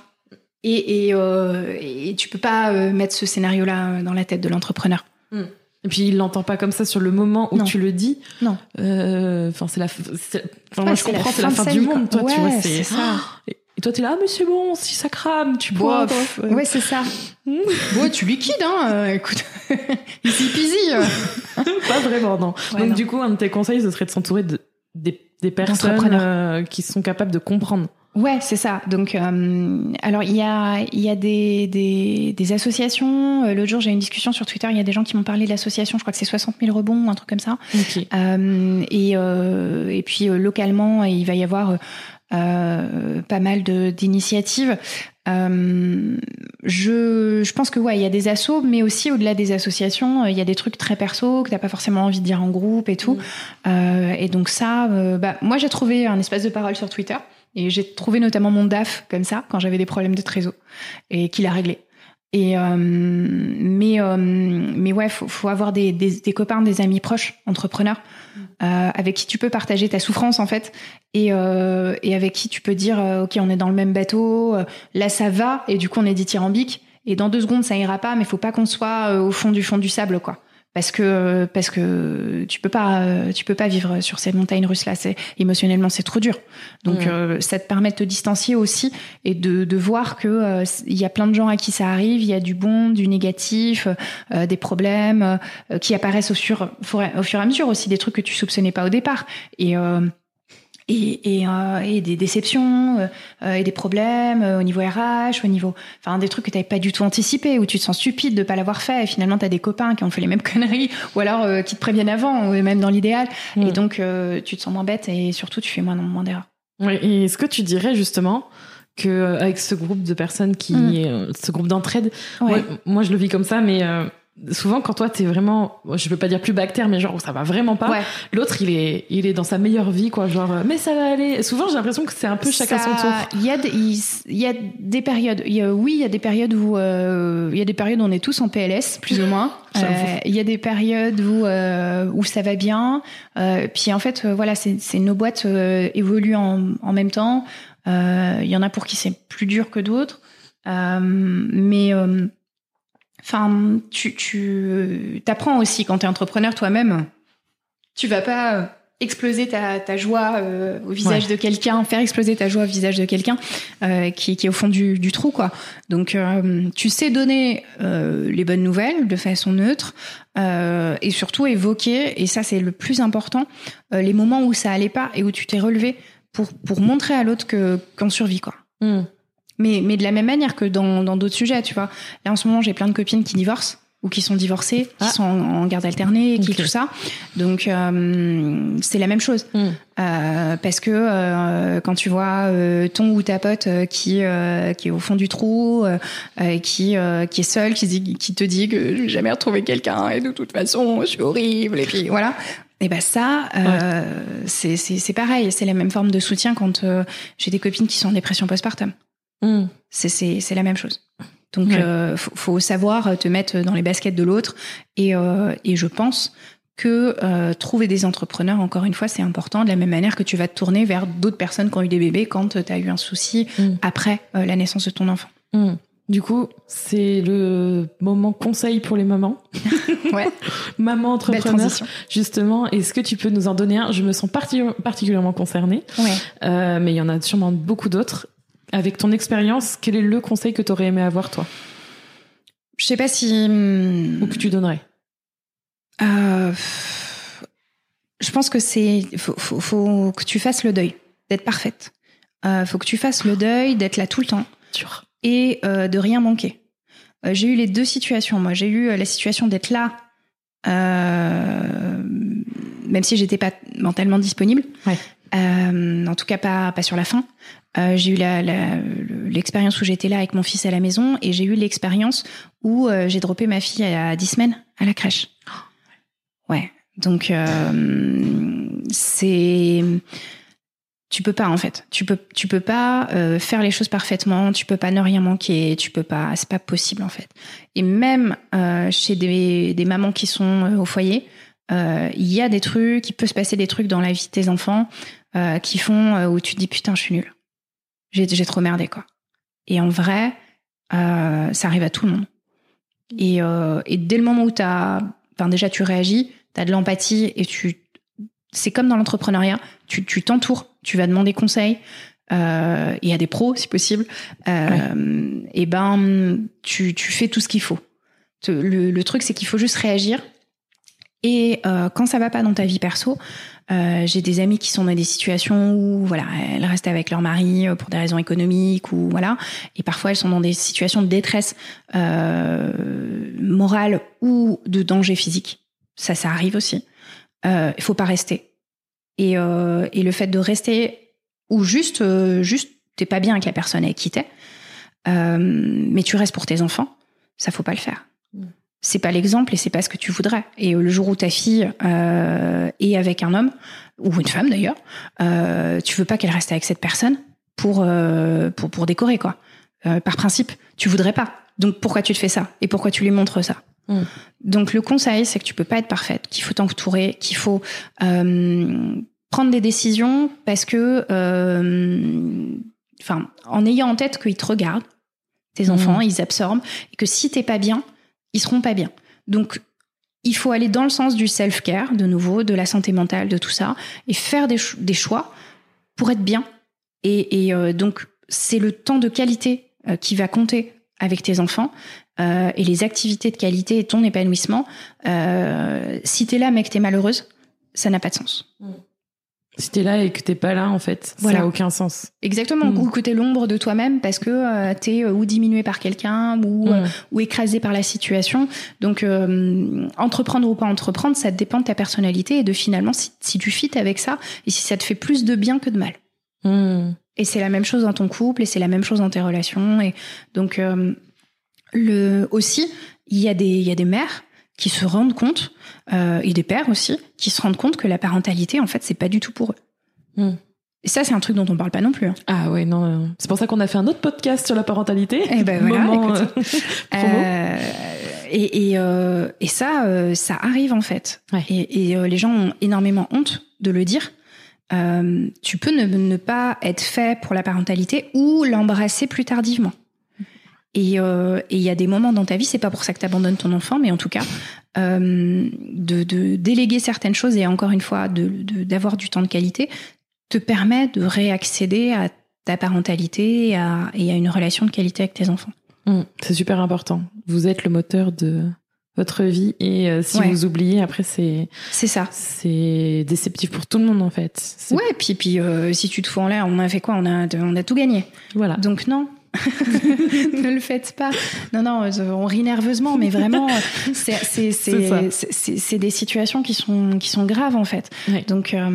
Et, et, euh, et tu peux pas mettre ce scénario-là dans la tête de l'entrepreneur. Hmm. Et puis il l'entend pas comme ça sur le moment où tu le dis. Non. Enfin c'est la. Enfin moi je comprends c'est la fin du monde. Toi tu vois c'est ça. <gasps> Et toi, t'es là, ah, mais c'est bon, si ça crame, tu bois. Ouais, c'est ça. ouais, tu liquides, hein. Euh, écoute, <laughs> easy peasy. Euh. <laughs> Pas vraiment, non. Donc, du coup, un de tes conseils, ce serait de s'entourer de, des, personnes euh, qui sont capables de comprendre. Ouais, c'est ça. Donc, alors il y a il y a des des, des associations. L'autre jour, j'ai eu une discussion sur Twitter. Il y a des gens qui m'ont parlé de l'association. Je crois que c'est 60 000 rebonds, un truc comme ça. et et puis localement, il va y avoir euh, pas mal d'initiatives. Euh, je, je pense que ouais, il y a des assos, mais aussi au-delà des associations, il y a des trucs très perso que t'as pas forcément envie de dire en groupe et tout. Mm. Euh, et donc ça, euh, bah, moi j'ai trouvé un espace de parole sur Twitter et j'ai trouvé notamment mon DAF comme ça quand j'avais des problèmes de trésor et qu'il a réglé. Et euh, mais euh, mais ouais, faut, faut avoir des, des, des, copains, des amis proches, entrepreneurs, mm. euh, avec qui tu peux partager ta souffrance en fait, et euh, et avec qui tu peux dire euh, ok on est dans le même bateau, là ça va, et du coup on est dithyrambique, et dans deux secondes ça ira pas, mais faut pas qu'on soit au fond du fond du sable quoi parce que parce que tu peux pas tu peux pas vivre sur ces montagnes russes là c'est émotionnellement c'est trop dur. Donc euh, ça te permet de te distancier aussi et de, de voir que euh, il y a plein de gens à qui ça arrive. Il y a du bon du négatif euh, des problèmes qui apparaissent au fur au fur et à mesure aussi des trucs que tu soupçonnais pas au départ. Et et, et, euh, et, des déceptions euh, euh et des problèmes euh, au niveau RH, au niveau, enfin des trucs que tu n'avais pas du tout anticipé, où tu te sens stupide de pas l'avoir fait, et finalement tu as des copains qui ont fait les mêmes <laughs> conneries, ou alors qui te préviennent avant, ou même dans l'idéal, et mm. donc tu te sens moins bête et surtout tu fais moins, moins d'erreurs. Oui, et est-ce que tu dirais justement que avec ce groupe de personnes qui, mm. ce groupe d'entraide, ouais. moi, je le vis comme ça, mais souvent quand toi t'es vraiment je veux pas dire plus bactère mais genre ça va vraiment pas l'autre il est il est dans sa meilleure vie quoi. Genre mais ça va aller. Souvent j'ai l'impression que c'est un peu chacun son tour. il y a des, il, y a des périodes y a, oui il y a des périodes où euh, il y a des périodes où on est tous en PLS plus ou moins. <laughs> Euh, il y a des périodes où euh, où ça va bien. Puis en fait voilà c'est c'est nos boîtes évoluent en en même temps. Il y en a pour qui c'est plus dur que d'autres. Mais Enfin, tu, tu apprends aussi quand tu es entrepreneur toi-même. Tu vas pas euh, exploser ta, ta joie euh, au visage de quelqu'un, faire exploser ta joie au visage de quelqu'un euh, qui, qui est au fond du, du trou, quoi. Donc, euh, tu sais donner les bonnes nouvelles de façon neutre et surtout évoquer, et ça c'est le plus important, les moments où ça allait pas et où tu t'es relevé pour pour montrer à l'autre que qu'on survit, quoi. Hmm. Mais, mais de la même manière que dans d'autres sujets, tu vois. Là, en ce moment, j'ai plein de copines qui divorcent ou qui sont divorcées, qui ah. sont en, garde alternée, qui tout ça. Donc euh, c'est la même chose, hmm. euh, parce que euh, quand tu vois euh, ton ou ta pote euh, qui euh, qui est au fond du trou, qui qui est seule, qui, qui te dit que je vais jamais retrouver quelqu'un et de toute façon je suis horrible et puis voilà. Et ben ça, ouais. c'est c'est pareil, c'est la même forme de soutien quand j'ai des copines qui sont en dépression postpartum. Mm. C'est la même chose. Donc, il euh, faut, savoir te mettre dans les baskets de l'autre. Et, euh, et je pense que euh, trouver des entrepreneurs, encore une fois, c'est important, de la même manière que tu vas te tourner vers d'autres personnes qui ont eu des bébés quand tu as eu un souci mm. après la naissance de ton enfant. Mm. Du coup, c'est le moment conseil pour les mamans. <laughs> ouais. <laughs> Maman entrepreneur. Justement, est-ce que tu peux nous en donner un? Je me sens particulièrement concernée. Ouais. mais il y en a sûrement beaucoup d'autres. Avec ton expérience, quel est le conseil que tu aurais aimé avoir, toi? Je sais pas si. Hmm, Ou que tu donnerais? Euh, Je pense que c'est. Faut, faut, faut, que tu fasses le deuil, d'être parfaite. Euh, faut que tu fasses le deuil, d'être là tout le temps. Et euh, de rien manquer. Euh, j'ai eu les deux situations. Moi, j'ai eu la situation d'être là, euh, même si j'étais pas mentalement disponible. Ouais. Euh, en tout cas pas pas sur la fin. Euh, j'ai eu l'expérience où j'étais là avec mon fils à la maison et j'ai eu l'expérience où euh, j'ai droppé ma fille à 10 semaines à la crèche. Ouais. Donc euh, c'est tu peux pas en fait. Tu peux, tu peux pas euh, faire les choses parfaitement. Tu peux pas ne rien manquer. Tu peux pas. C'est pas possible en fait. Et même euh, chez des, des, mamans qui sont euh, au foyer, il y a des trucs. Il peut se passer des trucs dans la vie de tes enfants qui font où tu te dis putain, je suis nulle. J'ai, trop merdé quoi. Et en vrai, ça arrive à tout le monde. Et, et dès le moment où tu as, enfin déjà tu réagis, tu as de l'empathie et tu c'est comme dans l'entrepreneuriat, tu, t'entoures, tu vas demander conseil, euh, et à des pros si possible, euh, et ben tu, tu fais tout ce qu'il faut. Le, le truc c'est qu'il faut juste réagir. Et euh, quand ça va pas dans ta vie perso, euh, j'ai des amis qui sont dans des situations où voilà, elles restent avec leur mari euh, pour des raisons économiques ou voilà, et parfois elles sont dans des situations de détresse euh, morale ou de danger physique. Ça, ça arrive aussi euh, il faut pas rester. Et, euh, et le fait de rester ou juste, euh, juste, t'es pas bien avec la personne avec qui t'es, euh, mais tu restes pour tes enfants, ça faut pas le faire. Mm. C'est pas l'exemple et c'est pas ce que tu voudrais. Et le jour où ta fille euh, est avec un homme ou une femme d'ailleurs, euh, tu veux pas qu'elle reste avec cette personne pour pour pour décorer quoi. par principe, tu voudrais pas. Donc pourquoi tu te fais ça? Et pourquoi tu lui montres ça? Mm. Donc le conseil, c'est que tu peux pas être parfaite, qu'il faut t'entourer, qu'il faut euh, prendre des décisions parce que, euh, enfin, en ayant en tête qu'ils te regardent, tes mm. enfants, ils absorbent, et que si t'es pas bien, ils seront pas bien. Donc il faut aller dans le sens du self-care, de nouveau, de la santé mentale, de tout ça, et faire des, choix pour être bien. Et, euh, donc c'est le temps de qualité qui va compter avec tes enfants euh, et les activités de qualité et ton épanouissement, euh, si t'es là mais que t'es malheureuse, ça n'a pas de sens. Mm. Si t'es là et que t'es pas là, en fait, ça n'a aucun sens. Exactement. Mm. Ou que t'es l'ombre de toi-même parce que euh, t'es ou diminué par quelqu'un ou, mm. ou écrasé par la situation. Donc, entreprendre ou pas entreprendre, ça dépend de ta personnalité et de finalement si, si tu fites avec ça et si ça te fait plus de bien que de mal. Et c'est la même chose dans ton couple et c'est la même chose dans tes relations. Et donc, le, aussi, il y, a des, il y a des mères qui se rendent compte, euh, et des pères aussi, qui se rendent compte que la parentalité, en fait, c'est pas du tout pour eux. Hmm. Et ça, c'est un truc dont on parle pas non plus. Hein. Ah ouais, non. C'est pour ça qu'on a fait un autre podcast sur la parentalité. Eh ben voilà, écoute. Euh, <laughs> euh, et, et, euh, et ça, euh, ça arrive en fait. Ouais. Et, et les gens ont énormément honte de le dire. tu peux ne, ne, pas être fait pour la parentalité ou l'embrasser plus tardivement. Euh, et il y a des moments dans ta vie, c'est pas pour ça que tu abandonnes ton enfant, mais en tout cas, euh, de, de, déléguer certaines choses et encore une fois, d'avoir de, du temps de qualité, te permet de réaccéder à ta parentalité et à, et à une relation de qualité avec tes enfants. Mmh, c'est super important. Vous êtes le moteur de votre vie et euh, si vous oubliez après c'est c'est ça. c'est déceptif pour tout le monde en fait. Ouais puis puis si tu te fous en l'air on a fait quoi? On a on a tout gagné. Voilà. Donc non <laughs> ne le faites pas. Non, non, on rit nerveusement, mais vraiment, c'est des situations qui sont, qui sont graves en fait. Donc, euh,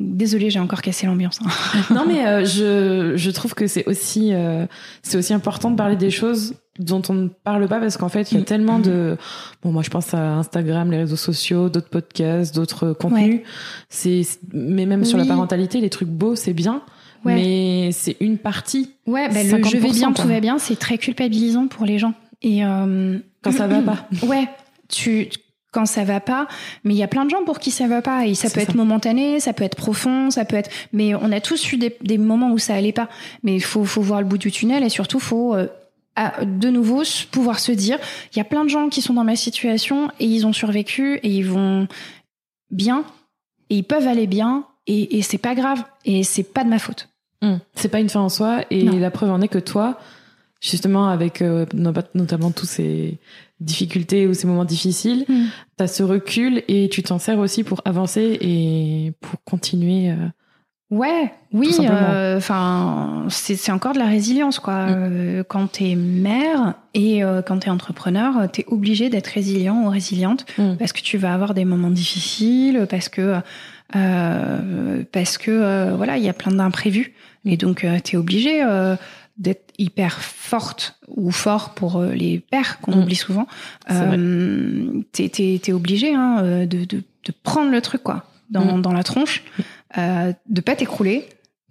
désolé, j'ai encore cassé l'ambiance. Hein. <laughs> non, mais euh, je, je trouve que c'est aussi, euh, c'est aussi important de parler des choses dont on ne parle pas parce qu'en fait il y a mm. tellement de bon moi je pense à Instagram les réseaux sociaux d'autres podcasts d'autres contenus c'est mais même sur la parentalité les trucs beaux c'est bien mais c'est une partie. Ouais, bah, le je vais bien, tout va bien, c'est très culpabilisant pour les gens. Et euh... quand ça va pas. <clears throat> Ouais, tu quand ça va pas, mais il y a plein de gens pour qui ça va pas et ça peut être momentané, ça peut être profond, ça peut être. Mais on a tous eu des, des moments où ça allait pas. Mais il faut, faut voir le bout du tunnel et surtout faut euh, de nouveau pouvoir se dire, il y a plein de gens qui sont dans ma situation et ils ont survécu et ils vont bien et ils peuvent aller bien et, et c'est pas grave et c'est pas de ma faute. Hmm. C'est pas une fin en soi et la preuve en est que toi, justement avec euh, notamment tous ces difficultés ou ces moments difficiles, hmm. tu as ce recul et tu t'en sers aussi pour avancer et pour continuer. Euh, ouais, oui, euh, enfin c'est encore de la résilience quoi. Hmm. quand t'es mère et quand t'es entrepreneur, t'es obligé d'être résilient ou résiliente parce que tu vas avoir des moments difficiles, parce que parce que voilà il y a plein d'imprévus. Et donc, euh, tu es obligé euh, d'être hyper forte ou fort pour euh, les pères qu'on mm. oublie souvent. Euh, t'es es, obligé hein, de, de, de, prendre le truc quoi dans, mm. dans la tronche, euh, de pas t'écrouler,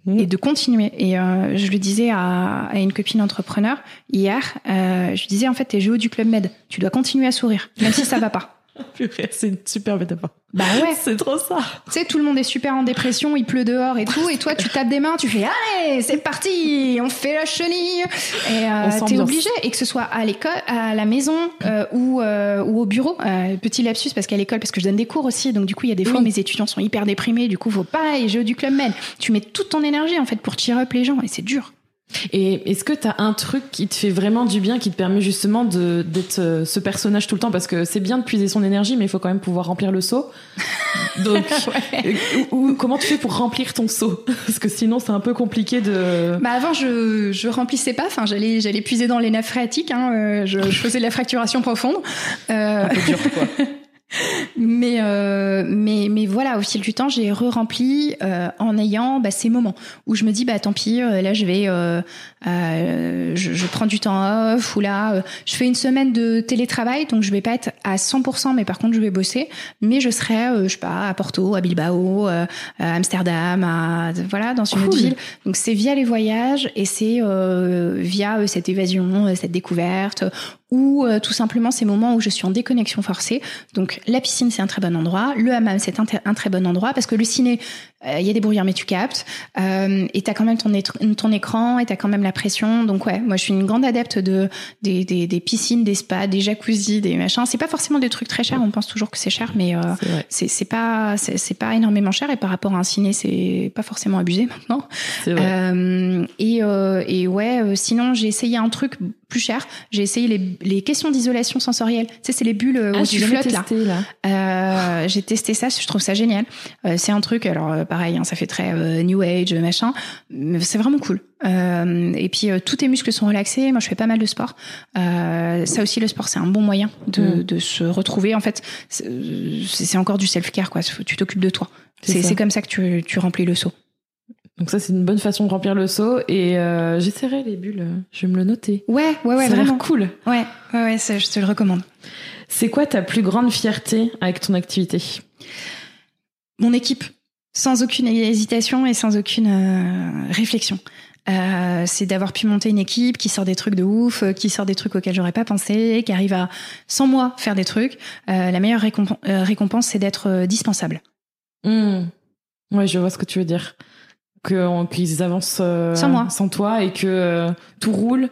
et de continuer. Et euh, je le disais à, à, une copine entrepreneur hier, euh, je lui disais en fait, t'es géo du Club Med, tu dois continuer à sourire, même si ça va pas. <laughs> <laughs> c'est une super métaphore. Bah ouais. <laughs> C'est trop ça. Tu sais, tout le monde est super en dépression, il pleut dehors et tout, et toi, tu tapes des mains, tu fais allez, c'est parti, on fait la chenille. Et euh, t'es obligé, et que ce soit à l'école, à la maison euh, ou, euh, ou au bureau. Euh, petit lapsus parce qu'à l'école, parce que je donne des cours aussi, donc du coup, il y a des fois où mes étudiants sont hyper déprimés, du coup, faut pas, et jeu du club med. Tu mets toute ton énergie en fait pour cheer up les gens, et c'est dur. Et est-ce que tu as un truc qui te fait vraiment du bien, qui te permet justement d'être euh, ce personnage tout le temps? Parce que c'est bien de puiser son énergie, mais il faut quand même pouvoir remplir le seau. <laughs> Donc, ouais. ou, comment tu fais pour remplir ton seau? Parce que sinon, c'est un peu compliqué de. Bah avant, je je remplissais pas. Enfin, j'allais j'allais puiser dans les nappes phréatiques. Hein. Euh, je, je, faisais de la fracturation profonde. Euh... Un peu dur, quoi. <laughs> mais euh, mais mais voilà au fil du temps j'ai re-rempli euh, en ayant bah, ces moments où je me dis bah tant pis euh, là je vais euh, euh, je, je, prends du temps off ou là euh, je fais une semaine de télétravail donc je vais pas être à 100% mais par contre je vais bosser mais je serai je sais pas à Porto à Bilbao à Amsterdam à voilà dans une cool. autre ville donc c'est via les voyages et c'est via cette évasion cette découverte ou euh, tout simplement ces moments où je suis en déconnexion forcée. Donc la piscine c'est un très bon endroit, le hammam c'est un, un, très bon endroit parce que le ciné il euh, y a des brouillards mais tu captes euh, et t'as quand même ton, ton écran et t'as quand même la pression. Donc ouais, moi je suis une grande adepte de des, des, des piscines, des spas, des jacuzzis, des machins. C'est pas forcément des trucs très chers. On pense toujours que c'est cher, mais euh, c'est pas c'est pas énormément cher et par rapport à un ciné c'est pas forcément abusé <laughs> maintenant. Euh, et euh, et ouais, sinon j'ai essayé un truc plus cher. J'ai essayé les, les questions d'isolation sensorielle. Tu sais, c'est les bulles ah, où tu flottes là. là. Euh, j'ai testé ça, je trouve ça génial. Euh, c'est un truc, alors euh, pareil, hein, ça fait très euh, new age, machin, mais c'est vraiment cool. et puis tous tes muscles sont relaxés. Moi, je fais pas mal de sport. ça aussi, le sport, c'est un bon moyen de, mm. de se retrouver. En fait, c'est encore du self care, quoi. Tu t'occupes de toi. C'est comme ça que tu, tu remplis le seau. Donc ça, c'est une bonne façon de remplir le seau. Et euh, j'essaierai les bulles. Je vais me le noter. Ouais, ouais, ouais. Ça a l'air cool. Ouais, ouais, ouais ça, je te le recommande. C'est quoi ta plus grande fierté avec ton activité? Mon équipe. Sans aucune hésitation et sans aucune euh, réflexion. Euh, c'est d'avoir pu monter une équipe qui sort des trucs de ouf, qui sort des trucs auxquels j'aurais pas pensé, qui arrive à, sans moi, faire des trucs. La meilleure récompense, récompense c'est d'être dispensable. Mmh. Ouais, je vois ce que tu veux dire qu'ils avancent euh, sans moi, sans toi et que euh, tout roule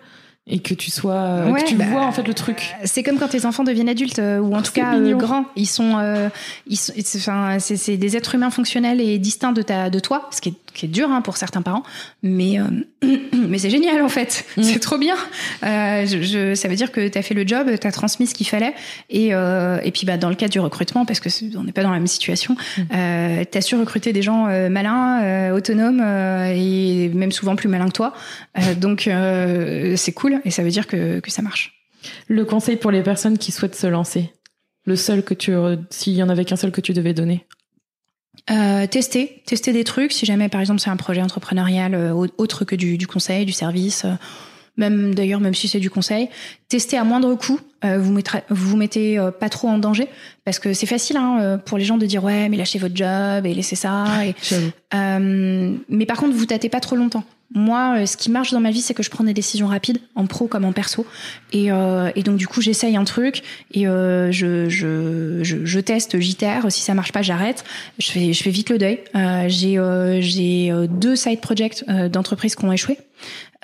et que tu sois euh, ouais, que tu bah, vois en fait le truc. C'est comme quand tes enfants deviennent adultes ou en tout cas euh, grands, ils sont euh, ils sont enfin c'est des êtres humains fonctionnels et distincts de ta de toi, ce qui est qui est dur hein, pour certains parents, mais <clears throat> mais c'est génial en fait, mmh. c'est trop bien. Je, je, ça veut dire que tu as fait le job, tu as transmis ce qu'il fallait et et puis bah dans le cas du recrutement parce que on n'est pas dans la même situation, mmh. tu as su recruter des gens malins, autonomes et même souvent plus malins que toi. donc c'est cool et ça veut dire que, que ça marche. Le conseil pour les personnes qui souhaitent se lancer, le seul que tu, s'il y en avait qu'un seul que tu devais donner. Euh, tester, tester des trucs. Si jamais, par exemple, c'est un projet entrepreneurial euh, autre que du, du, conseil, du service, euh, même d'ailleurs, même si c'est du conseil, tester à moindre coût. Euh, vous mettrez, vous vous mettez euh, pas trop en danger parce que c'est facile hein, pour les gens de dire ouais, mais lâchez votre job et laissez ça. Et, mais par contre, vous tâtez pas trop longtemps. Moi, ce qui marche dans ma vie, c'est que je prends des décisions rapides, en pro comme en perso. Et, euh, et donc, du coup, j'essaye un truc et euh, je, je, je, je, teste, j'itère. Si ça marche pas, j'arrête. Je fais, je fais vite le deuil. Euh, j'ai j'ai deux side projects d'entreprises qui ont échoué.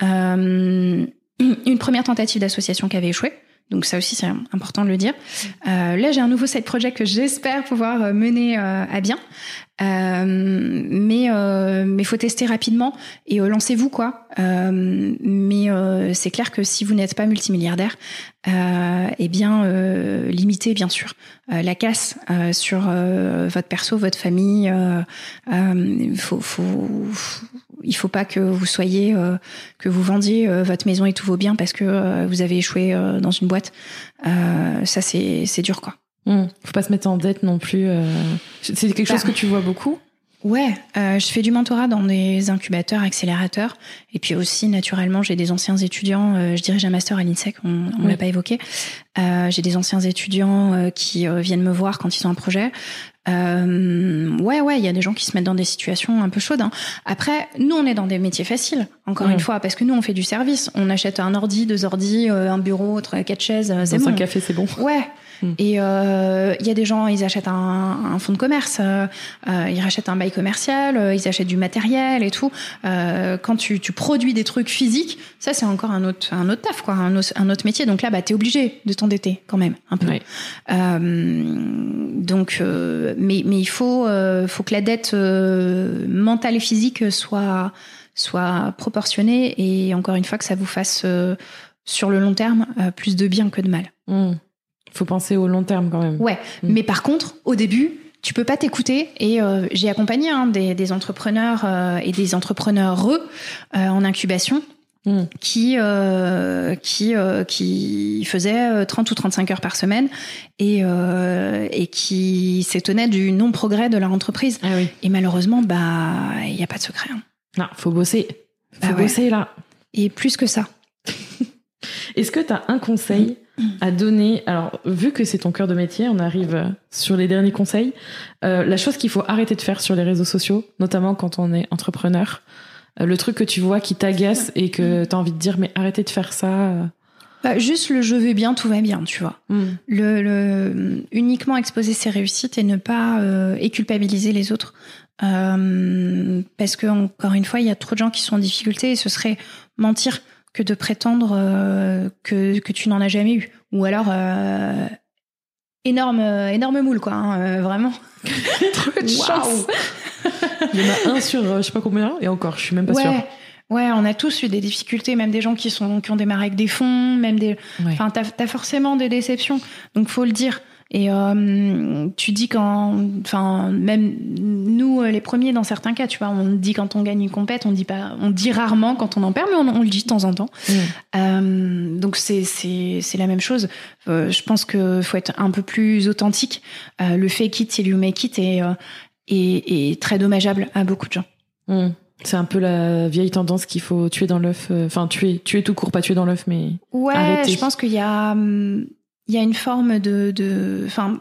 <clears throat> une première tentative d'association qui avait échoué. Donc ça aussi c'est important de le dire. Euh, là j'ai un nouveau side project que j'espère pouvoir mener euh, à bien. Euh, mais euh, mais faut tester rapidement et euh, lancez-vous quoi. Euh, mais euh, c'est clair que si vous n'êtes pas multimilliardaire, eh bien limitez bien sûr la casse sur votre perso, votre famille. il faut, faut, il faut pas que vous soyez que vous vendiez votre maison et tous vos biens parce que vous avez échoué dans une boîte. ça c'est c'est dur quoi. Mmh. Faut pas se mettre en dette non plus. Euh... C'est quelque chose bah. que tu vois beaucoup? Ouais, euh, je fais du mentorat dans des incubateurs, accélérateurs, et puis aussi naturellement j'ai des anciens étudiants. Euh, je dirige un master à l'INSEC, on, oui. l'a pas évoqué. Euh, j'ai des anciens étudiants euh, qui euh, viennent me voir quand ils ont un projet. Euh, ouais, ouais, il y a des gens qui se mettent dans des situations un peu chaudes. Hein. Après, nous, on est dans des métiers faciles, encore une fois, parce que nous, on fait du service. On achète un ordi, deux ordis, euh, un bureau, quatre chaises, c'est bon. un café, c'est bon. Ouais. Mm. Et euh, il y a des gens, ils achètent un, un fonds de commerce, euh, euh, ils rachètent un bail commercial, ils achètent du matériel et tout. quand tu, tu, produis des trucs physiques, ça c'est encore un autre, un autre taf, quoi, un autre, un autre métier. Donc là, bah, t'es obligé de t'endetter quand même un peu. donc, mais, mais il faut, faut que la dette mentale et physique soit, soit proportionnée et encore une fois que ça vous fasse sur le long terme plus de bien que de mal. Mm faut penser au long terme quand même. Ouais, mm. mais par contre, au début, tu peux pas t'écouter. Et euh, j'ai accompagné hein, des, entrepreneurs euh, et des entrepreneurs euh, en incubation. Mm. qui qui qui faisait 30 ou 35 heures par semaine et et qui s'étonnait du non progrès de leur entreprise. Ah et malheureusement bah il y a pas de secret. Hein. Non, faut bosser. Faut bah bosser là. Et plus que ça. <laughs> Est-ce que tu as un conseil à donner? Alors, vu que c'est ton cœur de métier, on arrive euh, sur les derniers conseils. Euh, la chose qu'il faut arrêter de faire sur les réseaux sociaux, notamment quand on est entrepreneur, euh, le truc que tu vois qui t'agace et que tu as envie de dire, mais arrêtez de faire ça. Bah, juste le je vais bien, tout va bien, tu vois. Hmm. Le, uniquement exposer ses réussites et ne pas et culpabiliser les autres. parce que encore une fois, il y a trop de gens qui sont en difficulté et ce serait mentir que de prétendre euh, que, que tu n'en as jamais eu. Ou alors, euh, énorme, euh, énorme moule, quoi, hein, vraiment. <laughs> Trop de chance. Il y en a un sur je sais pas combien, et encore, je suis même pas sûre. Ouais, on a tous eu des difficultés, même des gens qui sont qui ont démarré avec des fonds, même des. Enfin, t'as as forcément des déceptions, donc faut le dire. Et euh, tu dis quand, enfin, même nous, les premiers dans certains cas, tu vois, on dit quand on gagne une compète, on dit pas, on dit rarement quand on en perd, mais on, le dit de temps en temps. Euh, donc c'est c'est c'est la même chose. Euh, je pense que faut être un peu plus authentique. Euh, le fake it till you make it est, euh, est, est très dommageable à beaucoup de gens. Mm. C'est un peu la vieille tendance qu'il faut tuer dans l'œuf. Euh, enfin, tuer, tuer tout court, pas tuer dans l'œuf, mais. Ouais, je pense qu'il y a, hum, il y a une forme de, de, enfin,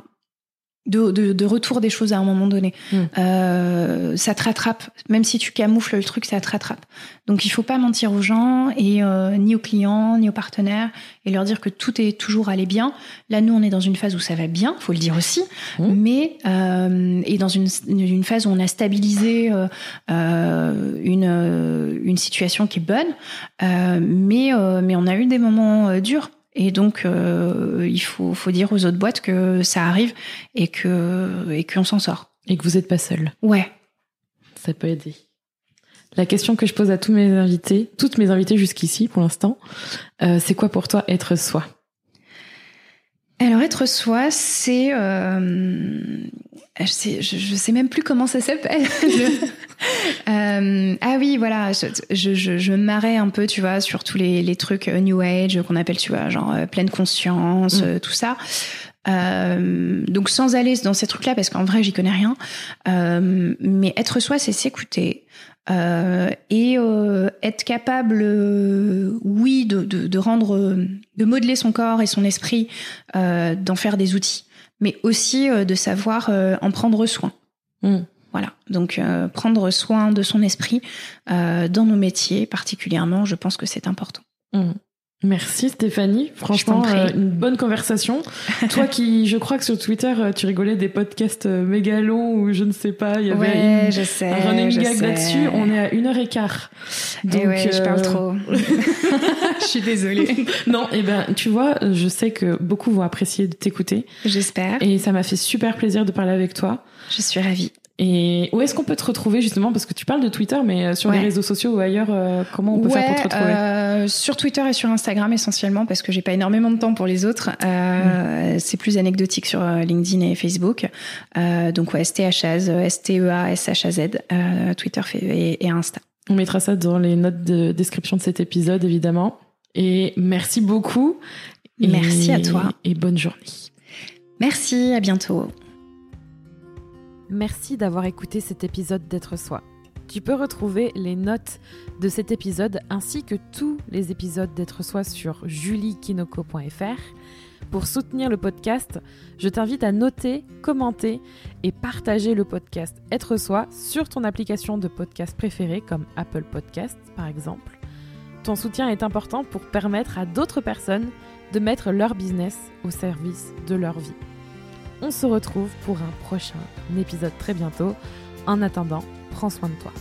de, de, de, retour des choses à un moment donné. Hmm. Euh, ça te rattrape, même si tu camoufles le truc, ça te rattrape. Donc il faut pas mentir aux gens et euh, ni aux clients ni aux partenaires et leur dire que tout est toujours allé bien. Là, nous, on est dans une phase où ça va bien, faut le dire aussi, hmm. mais euh, et dans une, une phase où on a stabilisé euh, euh une euh, une situation qui est bonne, mais mais on a eu des moments durs. Et donc, euh, il faut, faut, dire aux autres boîtes que ça arrive et que et qu'on s'en sort. Et que vous n'êtes pas seul. Ouais. Ça peut aider. La question que je pose à tous mes invités, toutes mes invités jusqu'ici pour l'instant, euh, c'est quoi pour toi être soi? Alors être soi, c'est euh, je sais, même plus comment ça s'appelle. <laughs> euh, ah oui, voilà, je, je, je, me marrais un peu, tu vois, sur tous les, les trucs euh, New Age qu'on appelle, tu vois, genre euh, pleine conscience, mm. tout ça. Donc sans aller dans ces trucs-là, parce qu'en vrai, j'y connais rien. Mais être soi, c'est s'écouter. Et être capable, oui, de, de, de, rendre, de modeler son corps et son esprit, d'en faire des outils mais aussi euh, de savoir euh, en prendre soin. Hmm. Voilà, donc euh, prendre soin de son esprit dans nos métiers particulièrement, je pense que c'est important. Hmm. Merci Stéphanie, franchement une bonne conversation. <laughs> Toi qui, je crois que sur Twitter tu rigolais des podcasts méga longs ou je ne sais pas, il y avait je sais, un running gag là-dessus. On est à une heure et quart. Eh donc ouais, je parle trop. <laughs> je suis désolée. <laughs> non, et eh ben tu vois, je sais que beaucoup vont apprécier de t'écouter. J'espère. Et ça m'a fait super plaisir de parler avec toi. Je suis ravie. Et où est-ce qu'on peut te retrouver justement? Parce que tu parles de Twitter, mais euh, sur les réseaux sociaux ou ailleurs, euh, comment on peut faire pour te retrouver? euh, Sur Twitter et sur Instagram essentiellement, parce que j'ai pas énormément de temps pour les autres. Euh, mm. C'est plus anecdotique sur LinkedIn et Facebook. donc ouais, STHAZ, S-T-E-A-S-H-A-Z, Twitter et, et Insta. On mettra ça dans les notes de description de cet épisode, évidemment. Et merci beaucoup. Merci à toi. Et bonne journée. Merci, à bientôt. Merci d'avoir écouté cet épisode d'être soi. Tu peux retrouver les notes de cet épisode ainsi que tous les épisodes d'être soi sur juliekinoko.fr. Pour soutenir le podcast, je t'invite à noter, commenter et partager le podcast Être Soi sur ton application de podcast préférée comme Apple Podcast par exemple. Ton soutien est important pour permettre à d'autres personnes de mettre leur business au service de leur vie. On se retrouve pour un prochain épisode très bientôt. En attendant, prends soin de toi.